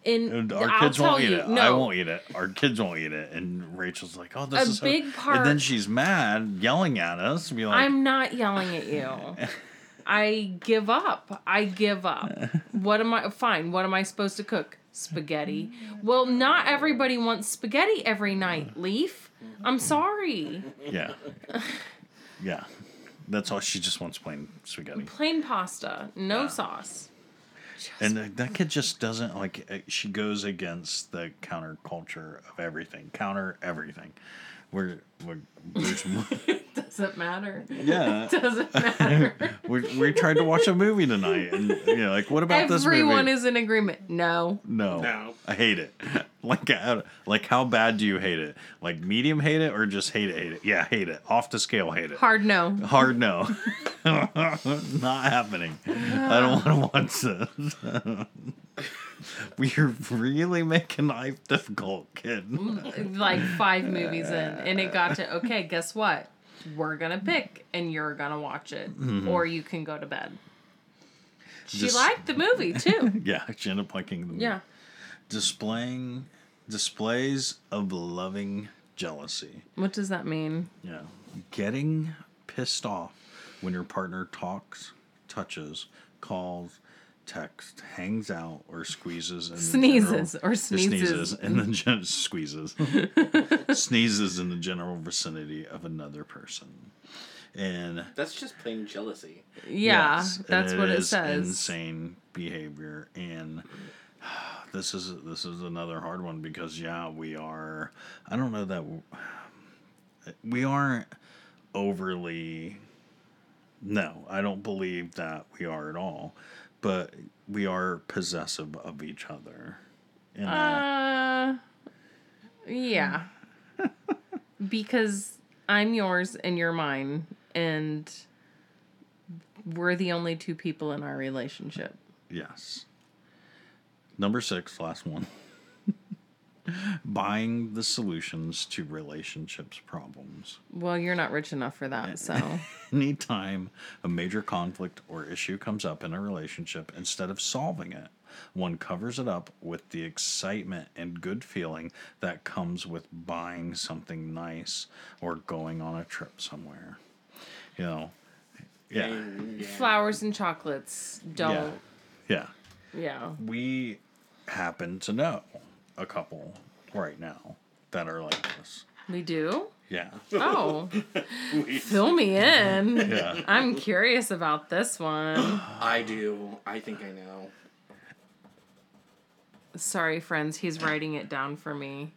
And And our I'll kids won't eat you, it. no, I won't eat it. Our kids won't eat it. And Rachel's like, "Oh, this A is so-" big part. And then she's mad, yelling at us, be like, I'm not yelling at you. I give up. I give up. What am I? Fine. What am I supposed to cook? Spaghetti. Well, not everybody wants spaghetti every night. Leaf. I'm sorry. "Yeah, yeah." That's all. She just wants plain spaghetti. Plain pasta, no Yeah. sauce. And th- that kid just doesn't like. uh, She goes against the counterculture of everything. Counter everything. We're we're there's more- Doesn't matter. yeah. Doesn't matter. we we tried to watch a movie tonight, and you know, like, what about this movie? Everyone is in agreement. No. no, No. I hate it. Like, like how bad do you hate it? Like medium hate it, or just hate it? Hate it? Yeah, hate it. Off the scale, hate it. Hard no. Hard no. Not happening. I don't ah. want to watch this. We're really making life difficult, kid. Mm, like five movies in, and it got to okay. Guess what? We're gonna pick, and you're gonna watch it, mm-hmm. or you can go to bed. She Just- liked the movie too. Yeah, she ended up liking the movie. yeah. Displaying displays of loving jealousy. What does that mean? Yeah. Getting pissed off when your partner talks, touches, calls, texts, hangs out, or squeezes in the Sneezes general- or sneezes. in the gen- squeezes sneezes in the general vicinity of another person. And That's just plain jealousy. Yeah, yes, and that's what it says. Insane behavior and this is this is another hard one because yeah, we are I don't know that we aren't overly no, I don't believe that we are at all, but we are possessive of each other. In Uh, yeah. because I'm yours and you're mine, and we're the only two people in our relationship. Yes. Number six, last one. Buying the solutions to relationships problems. Well, you're not rich enough for that, so. Anytime a major conflict or issue comes up in a relationship, instead of solving it, one covers it up with the excitement and good feeling that comes with buying something nice or going on a trip somewhere. You know, yeah. And, yeah. Flowers and chocolates don't. Yeah. Yeah. We happen to know a couple right now that are like this. We do? Yeah. Oh. Fill me in. Yeah. I'm curious about this one. I do. I think I know. Sorry, friends. He's writing it down for me.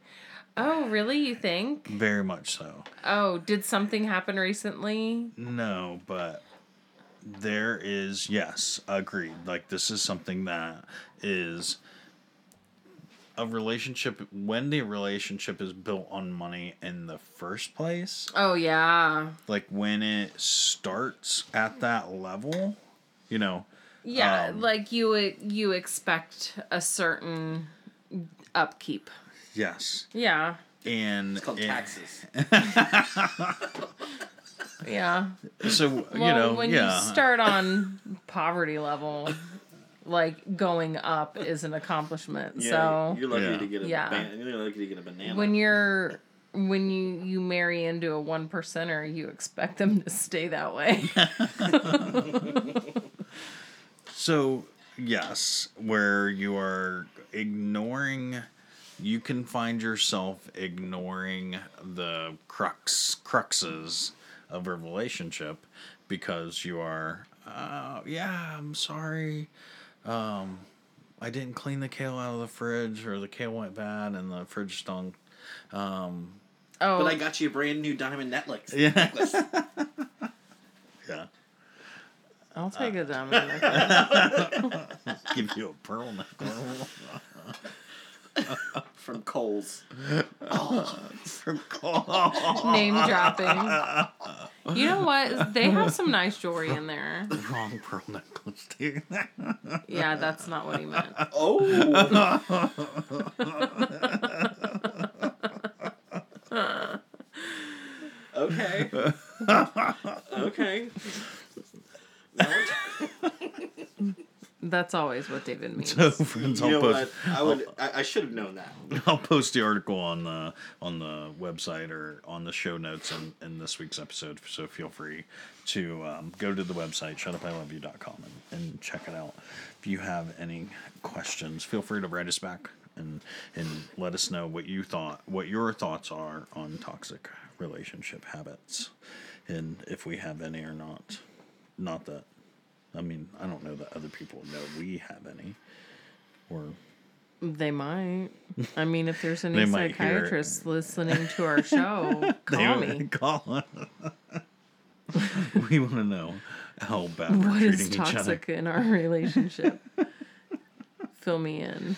Oh, really? You think? Very much so. Oh, did something happen recently? No, but there is yes, agreed. Like this is something that is a relationship when the relationship is built on money in the first place. Oh, yeah. Like when it starts at that level, you know. Yeah, Um, like you you expect a certain upkeep. Yes. Yeah. And It's called and- taxes. Yeah. So Well, you know, when yeah. you start on poverty level, like going up is an accomplishment. Yeah, so you're lucky Yeah. to get a Yeah. ban- you're lucky to get a banana. when you're when you you marry into a one percenter, you expect them to stay that way. So, yes, where you are ignoring, you can find yourself ignoring the crux cruxes of a relationship because you are, uh, yeah, I'm sorry. Um, I didn't clean the kale out of the fridge, or the kale went bad and the fridge stunk. oh, but I got you a brand new diamond Netflix. Yeah. necklace. Yeah. I'll take a diamond. Give you a pearl necklace. from Kohl's. From Cole. Name dropping. You know what? They have some nice jewelry in there. The wrong pearl necklace, dude. Yeah, that's not what he meant. Oh. okay. okay. That's always what David means. So, You I'll know post. what? I would. I, I should have known that. I'll post the article on the on the website or on the show notes in, in this week's episode. So feel free to um, go to the website shutupiloveyou.com and, and check it out. If you have any questions, feel free to write us back and and let us know what you thought, what your thoughts are on toxic relationship habits, and if we have any or not. Not that. I mean, I don't know that other people know we have any, or They might. I mean, if there's any They might hear it. psychiatrists listening to our show, call me. Call we want to know how bad we're What treating is each other. in our relationship? Fill me in.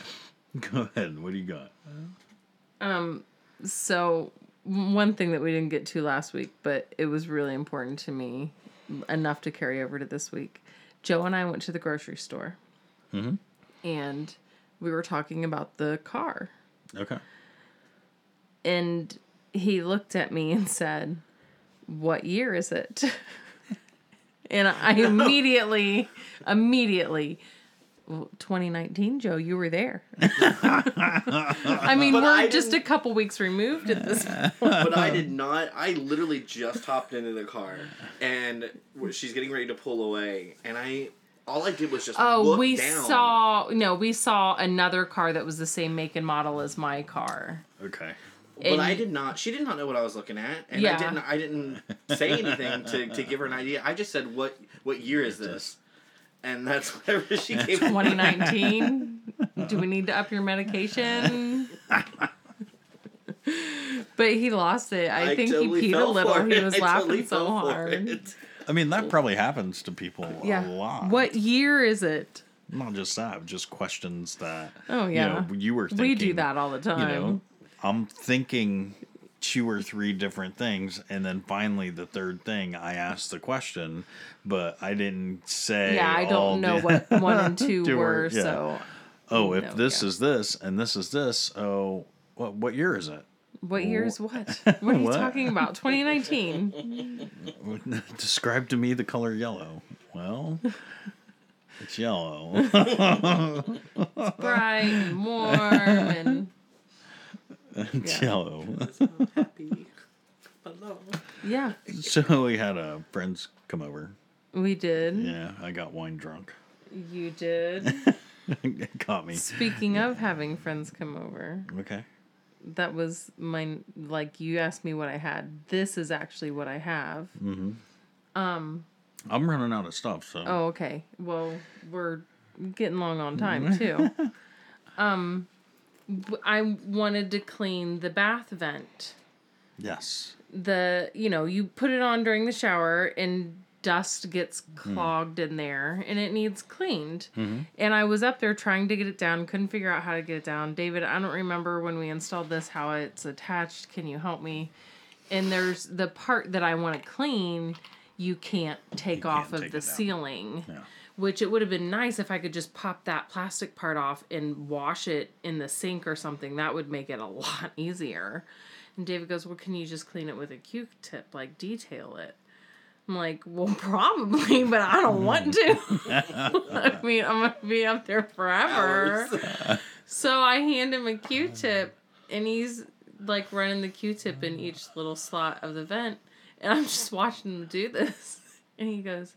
Go ahead. What do you got? Um. So, one thing that we didn't get to last week, but it was really important to me, enough to carry over to this week. Joe and I went to the grocery store, mm-hmm. and we were talking about the car. Okay. And he looked at me and said, What year is it? and I immediately, immediately, "Well, 2019, Joe, you were there. I mean, But we're I just a couple weeks removed at this point. But I did not. I literally just hopped into the car, and she's getting ready to pull away, and I. All I did was just. Oh, look we down. saw, no, we saw another car that was the same make and model as my car. Okay. But I did not. She did not know what I was looking at, and Yeah. I didn't. I didn't say anything to, to give her an idea. I just said, "What what year is this?" And that's whatever she gave. me. 2019. Do we need to up your medication? but he lost it. I, think totally he peed a little. He was I laughing totally so hard. it. I mean, that probably happens to people Yeah. a lot. What year is it? Not just that, just questions that. Oh, yeah. You, know, you were thinking. we do that all the time. You know, I'm thinking two or three different things, and then finally the third thing, I asked the question, but I didn't say. yeah, I don't know the- what one and two Two were, yeah. so Oh, if No, this yeah. is this and this is this, oh, what what year is it? what year is what? What are you What? talking about? 2019. Describe to me the color yellow. Well, it's yellow. it's Bright and warm and Yeah. yellow. Happy. Hello. yeah, So we had uh, friends come over. we did. Yeah, I got wine drunk. You did. it Caught me. Speaking of having friends come over, Okay. that was my like you asked me what I had. This is actually what I have. Um. I'm running out of stuff, so. Oh, okay. Well, we're getting long on time too. um, I wanted to clean the bath vent. Yes. The you know you put it on during the shower and dust gets mm-hmm. clogged in there and it needs cleaned. Mm-hmm. And I was up there trying to get it down, couldn't figure out how to get it down. David, I don't remember when we installed this how it's attached. Can you help me? And there's the part that I want to clean. You can't take You off can't of take the ceiling Yeah. Which it would have been nice if I could just pop that plastic part off and wash it in the sink or something. That would make it a lot easier. And David goes, Well, can you just clean it with a Q tip, like detail it? I'm like, Well, probably, but I don't want to. I mean, I'm going to be up there forever. So I hand him a Q tip and he's like running the Q tip in each little slot of the vent. And I'm just watching him do this. And he goes,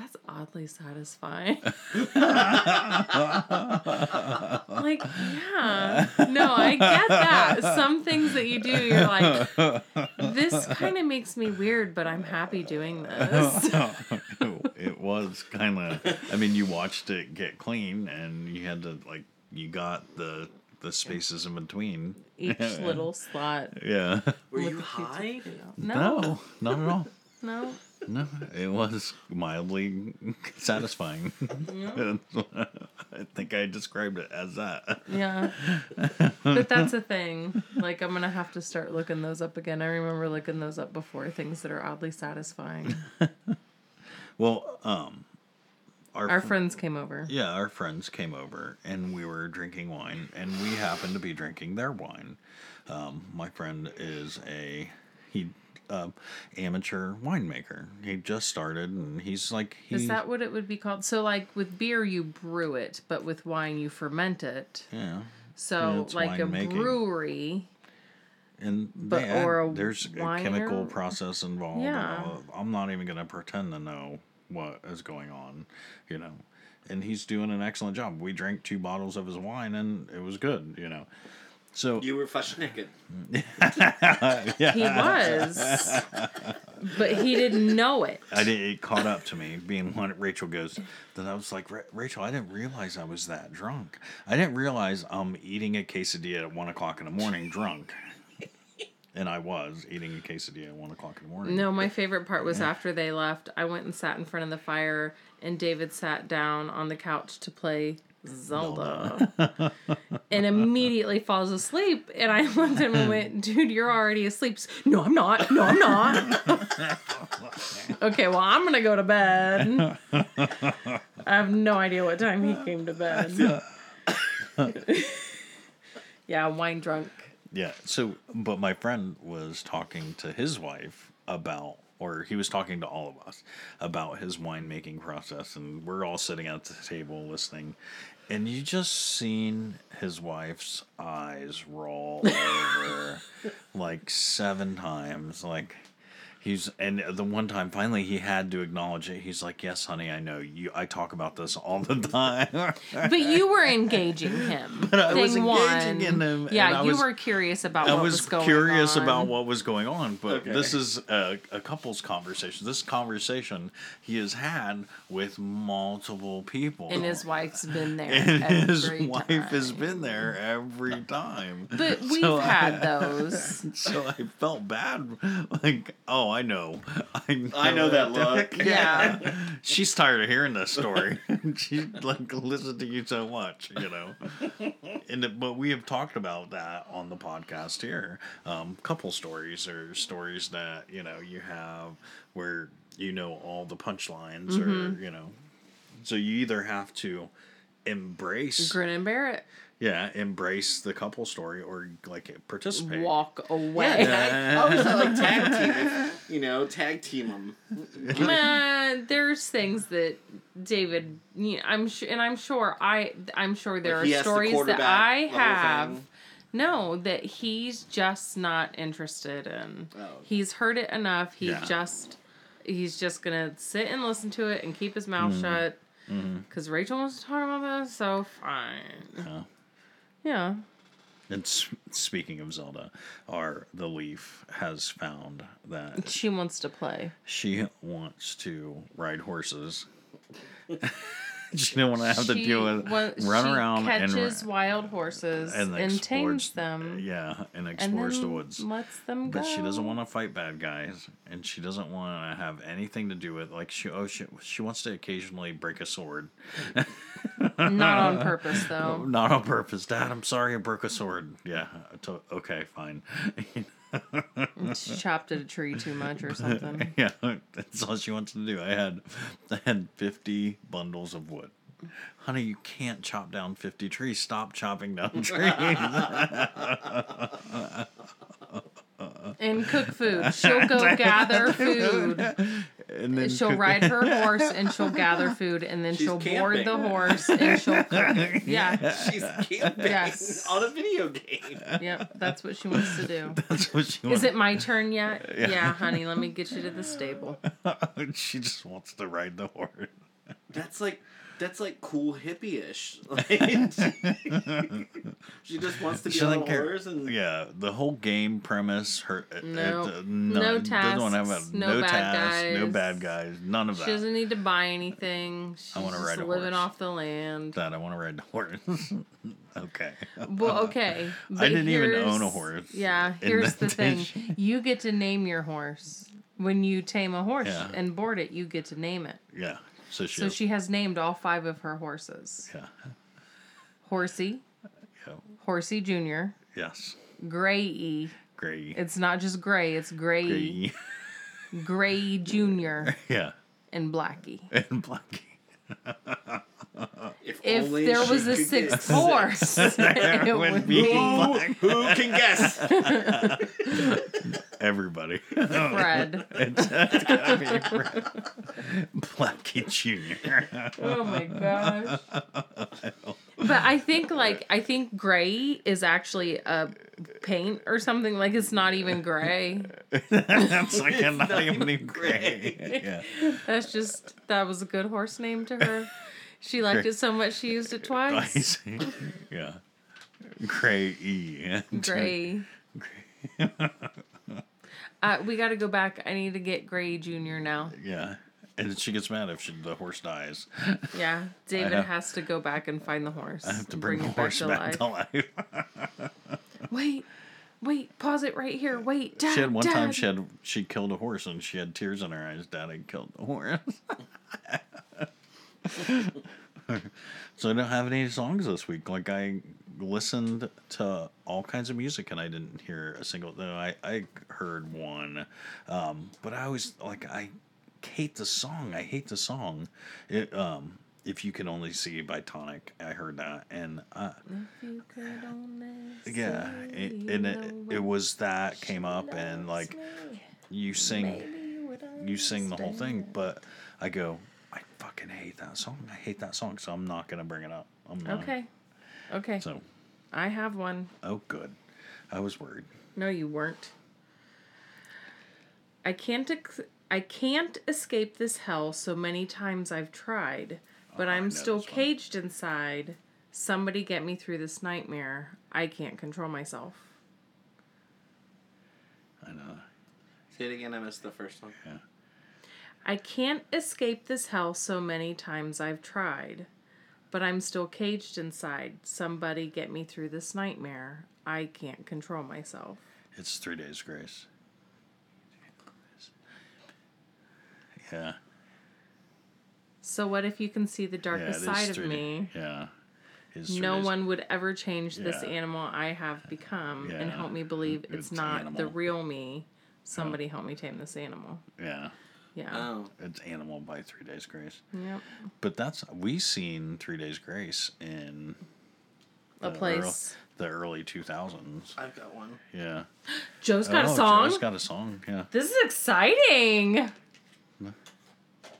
That's oddly satisfying. like, yeah. No, I get that. Some things that you do, you're like, this kind of makes me weird, but I'm happy doing this. it was kind of. I mean, you watched it get clean, and you had to like. You got the the spaces in between. Each little slot. Yeah. Were you high? No. No, not at all. No. No, it was mildly satisfying. I think I described it as that. Yeah. But that's a thing. Like, I'm going to have to start looking those up again. I remember looking those up before, things that are oddly satisfying. Well, um, our, Our fr- friends came over. yeah, our friends came over and we were drinking wine, and we happened to be drinking their wine. Um, my friend is a he um amateur winemaker. He just started, and he's like he Is that what it would be called? So, like with beer, you brew it, but with wine, you ferment it. yeah. Yeah, So, it's like a winemaking. brewery. And But- add- or a there's a chemical process involved. Yeah. Uh, I'm not even gonna pretend to know what is going on, you know. And he's doing an excellent job. We drank two bottles of his wine, and it was good, you know. So You were fresh naked. yeah, He was. but he didn't know it. I did. It caught up to me. Being one, Rachel goes. Then I was like, Rachel, I didn't realize I was that drunk. I didn't realize I'm eating a quesadilla at one o'clock in the morning, drunk." And I was eating a quesadilla at one o'clock in the morning. No, my favorite part was after they left. I went and sat in front of the fire, and David sat down on the couch to play Zelda. and immediately falls asleep. And I looked at him and went, Dude, you're already asleep. No, I'm not. No, I'm not. okay, well, I'm going to go to bed. I have no idea what time he came to bed. yeah, wine drunk. Yeah. So, but my friend was talking to his wife about, or he was talking to all of us about his winemaking process, and we're all sitting at the table listening, and you just seen his wife's eyes roll over like seven times, like. He's and the one time finally he had to acknowledge it. He's like, "Yes, honey, I know you. I talk about this all the time." But you were engaging him. But I was engaging in him, and Yeah, I you was- were curious about I what was, was, going curious on. about what was going on, but Okay. this is a, a couple's conversation. This conversation he has had with multiple people, And his wife's been there. And his every wife time. has been there every time. But we've So had I- those. So I felt bad, like, oh, I know, I know, I know that look. Yeah. She's tired of hearing this story. she like listened to you so much, you know. And but we have talked about that on the podcast here. Um, couple stories or stories that you know you have where you know all the punchlines, Mm-hmm. or you know, so you either have to embrace, Grin and bear it. Yeah, embrace the couple story, or like participate. Walk away. I always like tag team, if, you know, tag team them. Man, there's things that David, you know, I'm sure, and I'm sure I, I'm sure there Like are has to stories that I have. thing. No, that he's just not interested in. Oh. He's heard it enough. He Yeah. just, he's just gonna sit and listen to it and keep his mouth Hmm. shut. because Rachel wants to talk about this. So fine. Yeah. Yeah. And speaking of Zelda, our the leaf has found that She wants to play. she wants to ride horses. she didn't want to have to deal with wa- run she around and catches wild horses and and, explores- tames them. yeah, and and explores then the woods. lets them go. But she doesn't want to fight bad guys, and she doesn't want to have anything to do with like she oh she she wants to occasionally break a sword, Not on purpose, though. not on purpose. Dad, I'm sorry, I broke a sword. Yeah, to- okay, fine. Chopped at a tree too much or something. yeah, that's all she wants to do. I had I had 50 bundles of wood. Honey, you can't chop down 50 trees. Stop chopping down trees. And cook food. She'll go gather food. and then She'll cook- ride her horse and she'll gather food and then She's she'll board the horse and she'll cook. Yeah. She's camping Yes. on a video game. Yep. That's what she wants to do. That's what she wants. Is it my turn yet? Yeah. Yeah, honey. Let me get you to the stable. she just wants to ride the horse. That's like that's like cool hippie-ish. Like, she just wants to be She on doesn't a care. horse and Yeah, the whole game premise. Her uh, No. uh, No doesn't wanna tasks, a- no bad tasks, no guys. bad guys, none of She that. She doesn't need to buy anything. She's wanna just ride a living horse. off the land. that I want to ride the horse. okay. Well, okay. but I didn't even own a horse Yeah, here's the the thing. You get to name your horse. When you tame a horse Yeah. and board it, you get to name it. Yeah. So she. So she has named all five of her horses. yeah. Horsey, Yeah. Horsey Junior, Yes. Gray E. Gray. It's not just Gray, it's Gray, Gray. Gray Junior, yeah. and Blackie. And Blackie. if, If only there was a could get sixth horse, it would would be be Black- Who can guess? Everybody. Fred. it's, it's gotta be Fred. Blackie Jr. Oh my gosh. But I think like I think gray is actually a paint or something like it's not even gray. That's like a not, not even even gray. Yeah. That's just that was a good horse name to her. She liked it so much she used it twice. Yeah. Gray E. Gray. Uh, we got to go back. I need to get Gray Junior now. Yeah. And she gets mad if she, the horse dies. Yeah, David have- has to go back and find the horse. I have to and bring, the horse back, to to life. life. Wait, wait, pause it right here. Wait, Dad. She had one Dad. time she had she killed a horse and she had tears in her eyes. Dad had killed the horse. So I don't have any songs this week. Like I listened to all kinds of music and I didn't hear a single. No, I I heard one, um, but I always like I hate the song. I hate the song. It um. If you can only see by Tonic, I heard that, and uh, If you could only yeah, it, and it, it was that came up, and like you sing you sing the whole thing, but I go, fucking hate that song. I hate that song, so I'm not gonna bring it up. I'm not. Okay, okay. So, I have one. oh, good. I was worried. No, you weren't. I can't. Ex- I can't escape this hell. So many times I've tried, but Oh, I I'm still this one. caged inside. Somebody get me through this nightmare. I can't control myself. I know. Say it again. I missed the first one. I can't escape this hell so many times I've tried, but I'm still caged inside. Somebody get me through this nightmare. I can't control myself. It's three days grace. Yeah. So what if you can see the darkest is side of me? da- Yeah. No days- one would ever change this animal I have become and help me believe it's, It's not the real me. Somebody help me tame this animal. Yeah. Yeah. Oh, It's animal by three days grace. Yep. But that's we seen three days grace in A the place. earl- the early two thousands. I've got one. Yeah. Joe's got Oh, a song. Joe's got a song. Yeah. This is exciting.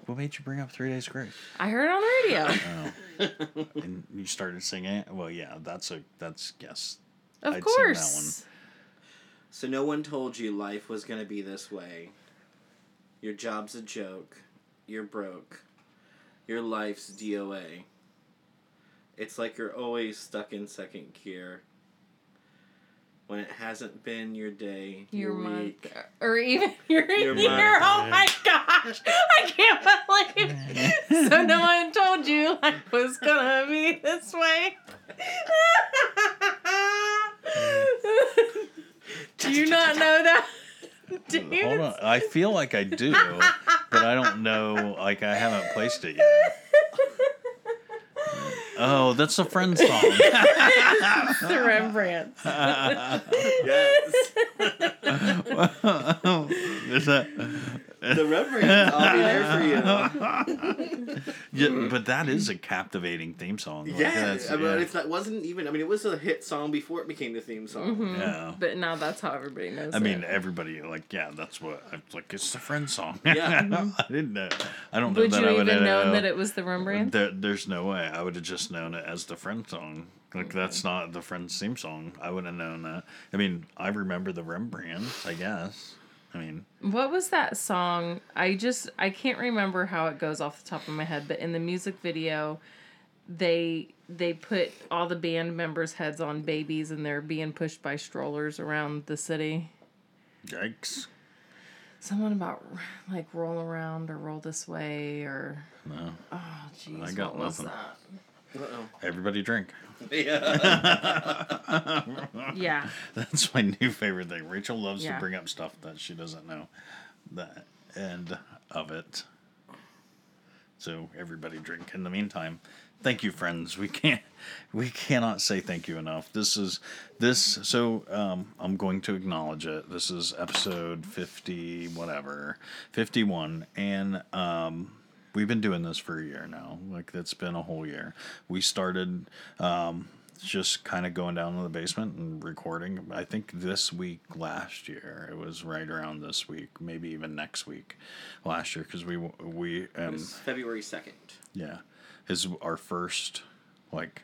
What made you bring up Three Days Grace? I heard it on the radio. Oh. and you started singing it? Well, yeah, that's a, that's, yes. Of I'd sing that course. So no one told you life was gonna be this way. Your job's a joke. You're broke. your life's DOA. It's like you're always stuck in second gear. When it hasn't been your day, Your your, month, week. or even your, Your year. month. Oh my gosh, I can't believe. so no one told you life was gonna be this way. Do you not know that? Dude? Hold on. I feel like I do, but I don't know. Like I haven't placed it yet. Oh, that's a friend song. the Rembrandts. Yes. Is that? The Rembrandts, I'll be there for you. Yeah, but that is a captivating theme song. Like, Yeah, that's- I mean, yeah. it's not wasn't even. I mean, it was a hit song before it became the theme song. Mm-hmm. Yeah. But now that's how everybody knows. I mean, everybody like, yeah, that's what. I'm like, it's the friend song. Yeah. I didn't know. I don't know would that you I would even have known that it was the Rembrandt. There, there's no way. I would have just known it as the friend song. Like that's not the friend's theme song. I would have known that. I mean, I remember the Rembrandt. I guess. I mean, What was that song? I just I can't remember how it goes off the top of my head, but in the music video, they they put all the band members' heads on babies and they're being pushed by strollers around the city. yikes. Something about like roll around or roll this way or No, oh jeez, I got what was nothing. that? Uh-oh. everybody drink. Yeah. Yeah, That's my new favorite thing. Rachel loves Yeah. to bring up stuff that she doesn't know the end of it. So everybody drink. In the meantime, thank you, friends. We can't, we cannot say thank you enough. This is this. So um, I'm going to acknowledge it. This is episode fifty, whatever, fifty one, and um, we've been doing this for a year now. Like it's been a whole year. We started. Um, just kind of going down to the basement and recording. I think this week last year it was right around this week, maybe even next week last year because we we um was February second. yeah is our first like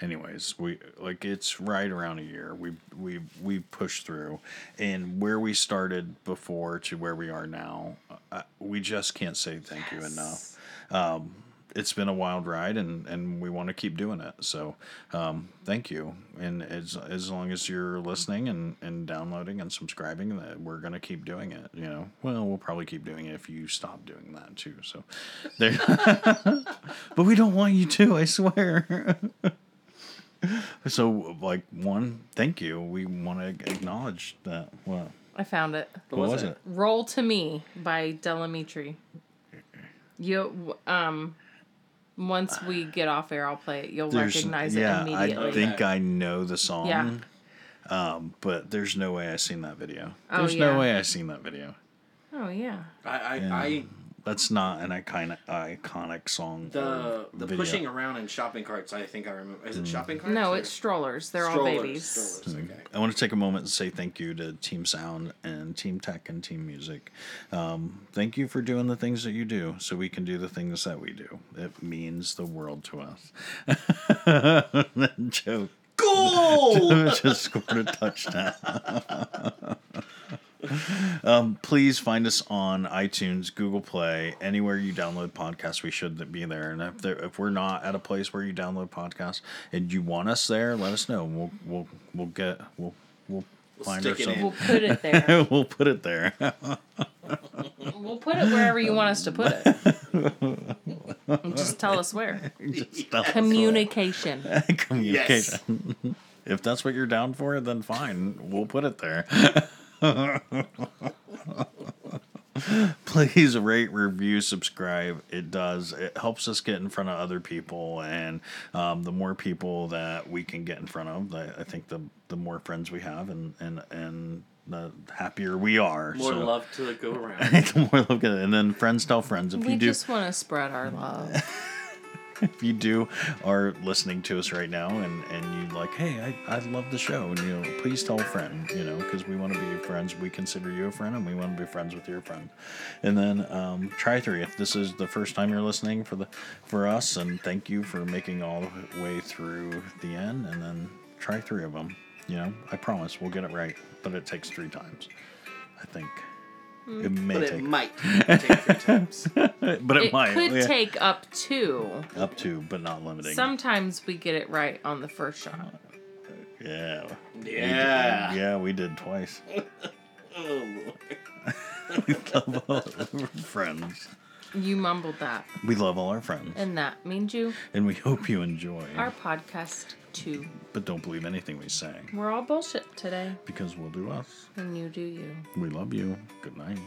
anyways we like it's right around a year we we we pushed through and where we started before to where we are now uh, we just can't say thank you enough it's been a wild ride and, and we want to keep doing it. So um, thank you. And as, as long as you're listening and, and downloading and subscribing, that we're going to keep doing it. You know, well, we'll probably keep doing it if you stop doing that too. So there, but we don't want you to, I swear. so like one, thank you. We want to acknowledge that. Well, I found it. what was, it? Roll to Me by Del Amitri. You um once we get off air I'll play it. You'll There's- recognize yeah, it immediately. I think Okay. I know the song. Yeah. Um, but there's no way I seen that video. Oh, There's yeah. no way I seen that video. oh yeah. I I, Yeah. I That's not an iconic iconic song. the the video. pushing around in shopping carts. I think I remember. Is it shopping carts? No, or- it's strollers. They're all babies. strollers, Okay. I want to take a moment and say thank you to Team Sound and Team Tech and Team Music. Um, thank you for doing the things that you do so we can do the things that we do. It means the world to us. Joke. Goal. just scored a touchdown. um, please find us on iTunes, Google Play, anywhere you download podcasts. We should be there. And if, there, if we're not at a place where you download podcasts and you want us there, let us know. We'll we'll we'll get we'll we'll, We'll find stick it ourselves. in. We'll put it there. we'll put it there. we'll put it wherever you want us to put it. Just tell us where. Just tell us Communication. what- communication. If that's what you're down for, then fine. We'll put it there. Please rate, review, subscribe. It does. It helps us get in front of other people, and um, the more people that we can get in front of, I, I think the the more friends we have, and and and the happier we are. More so. love to go around. the more love, and then friends tell friends. If We you do, just want to spread our love. if you do are listening to us right now and and you like hey i, I love the show and you know please tell a friend you know because we want to be your friends. We consider you a friend and we want to be friends with your friend. And then um, try three if this is the first time you're listening for the for us and thank you for making all the way through the end and then try three of them you know? I promise we'll get it right but it takes three times i think Mm. It may But take, it might take three times. but it, It might could yeah. take up to. up to, but not limiting. Sometimes we get it right on the first shot. yeah, We did- Yeah. yeah, we did twice. Oh, Lord. we love all our friends. You mumbled that. We love all our friends, And that means you, and we hope you enjoy. our podcast too. But don't believe anything we say We're all bullshit today. because we'll do us. And you do you. We love you. Good night.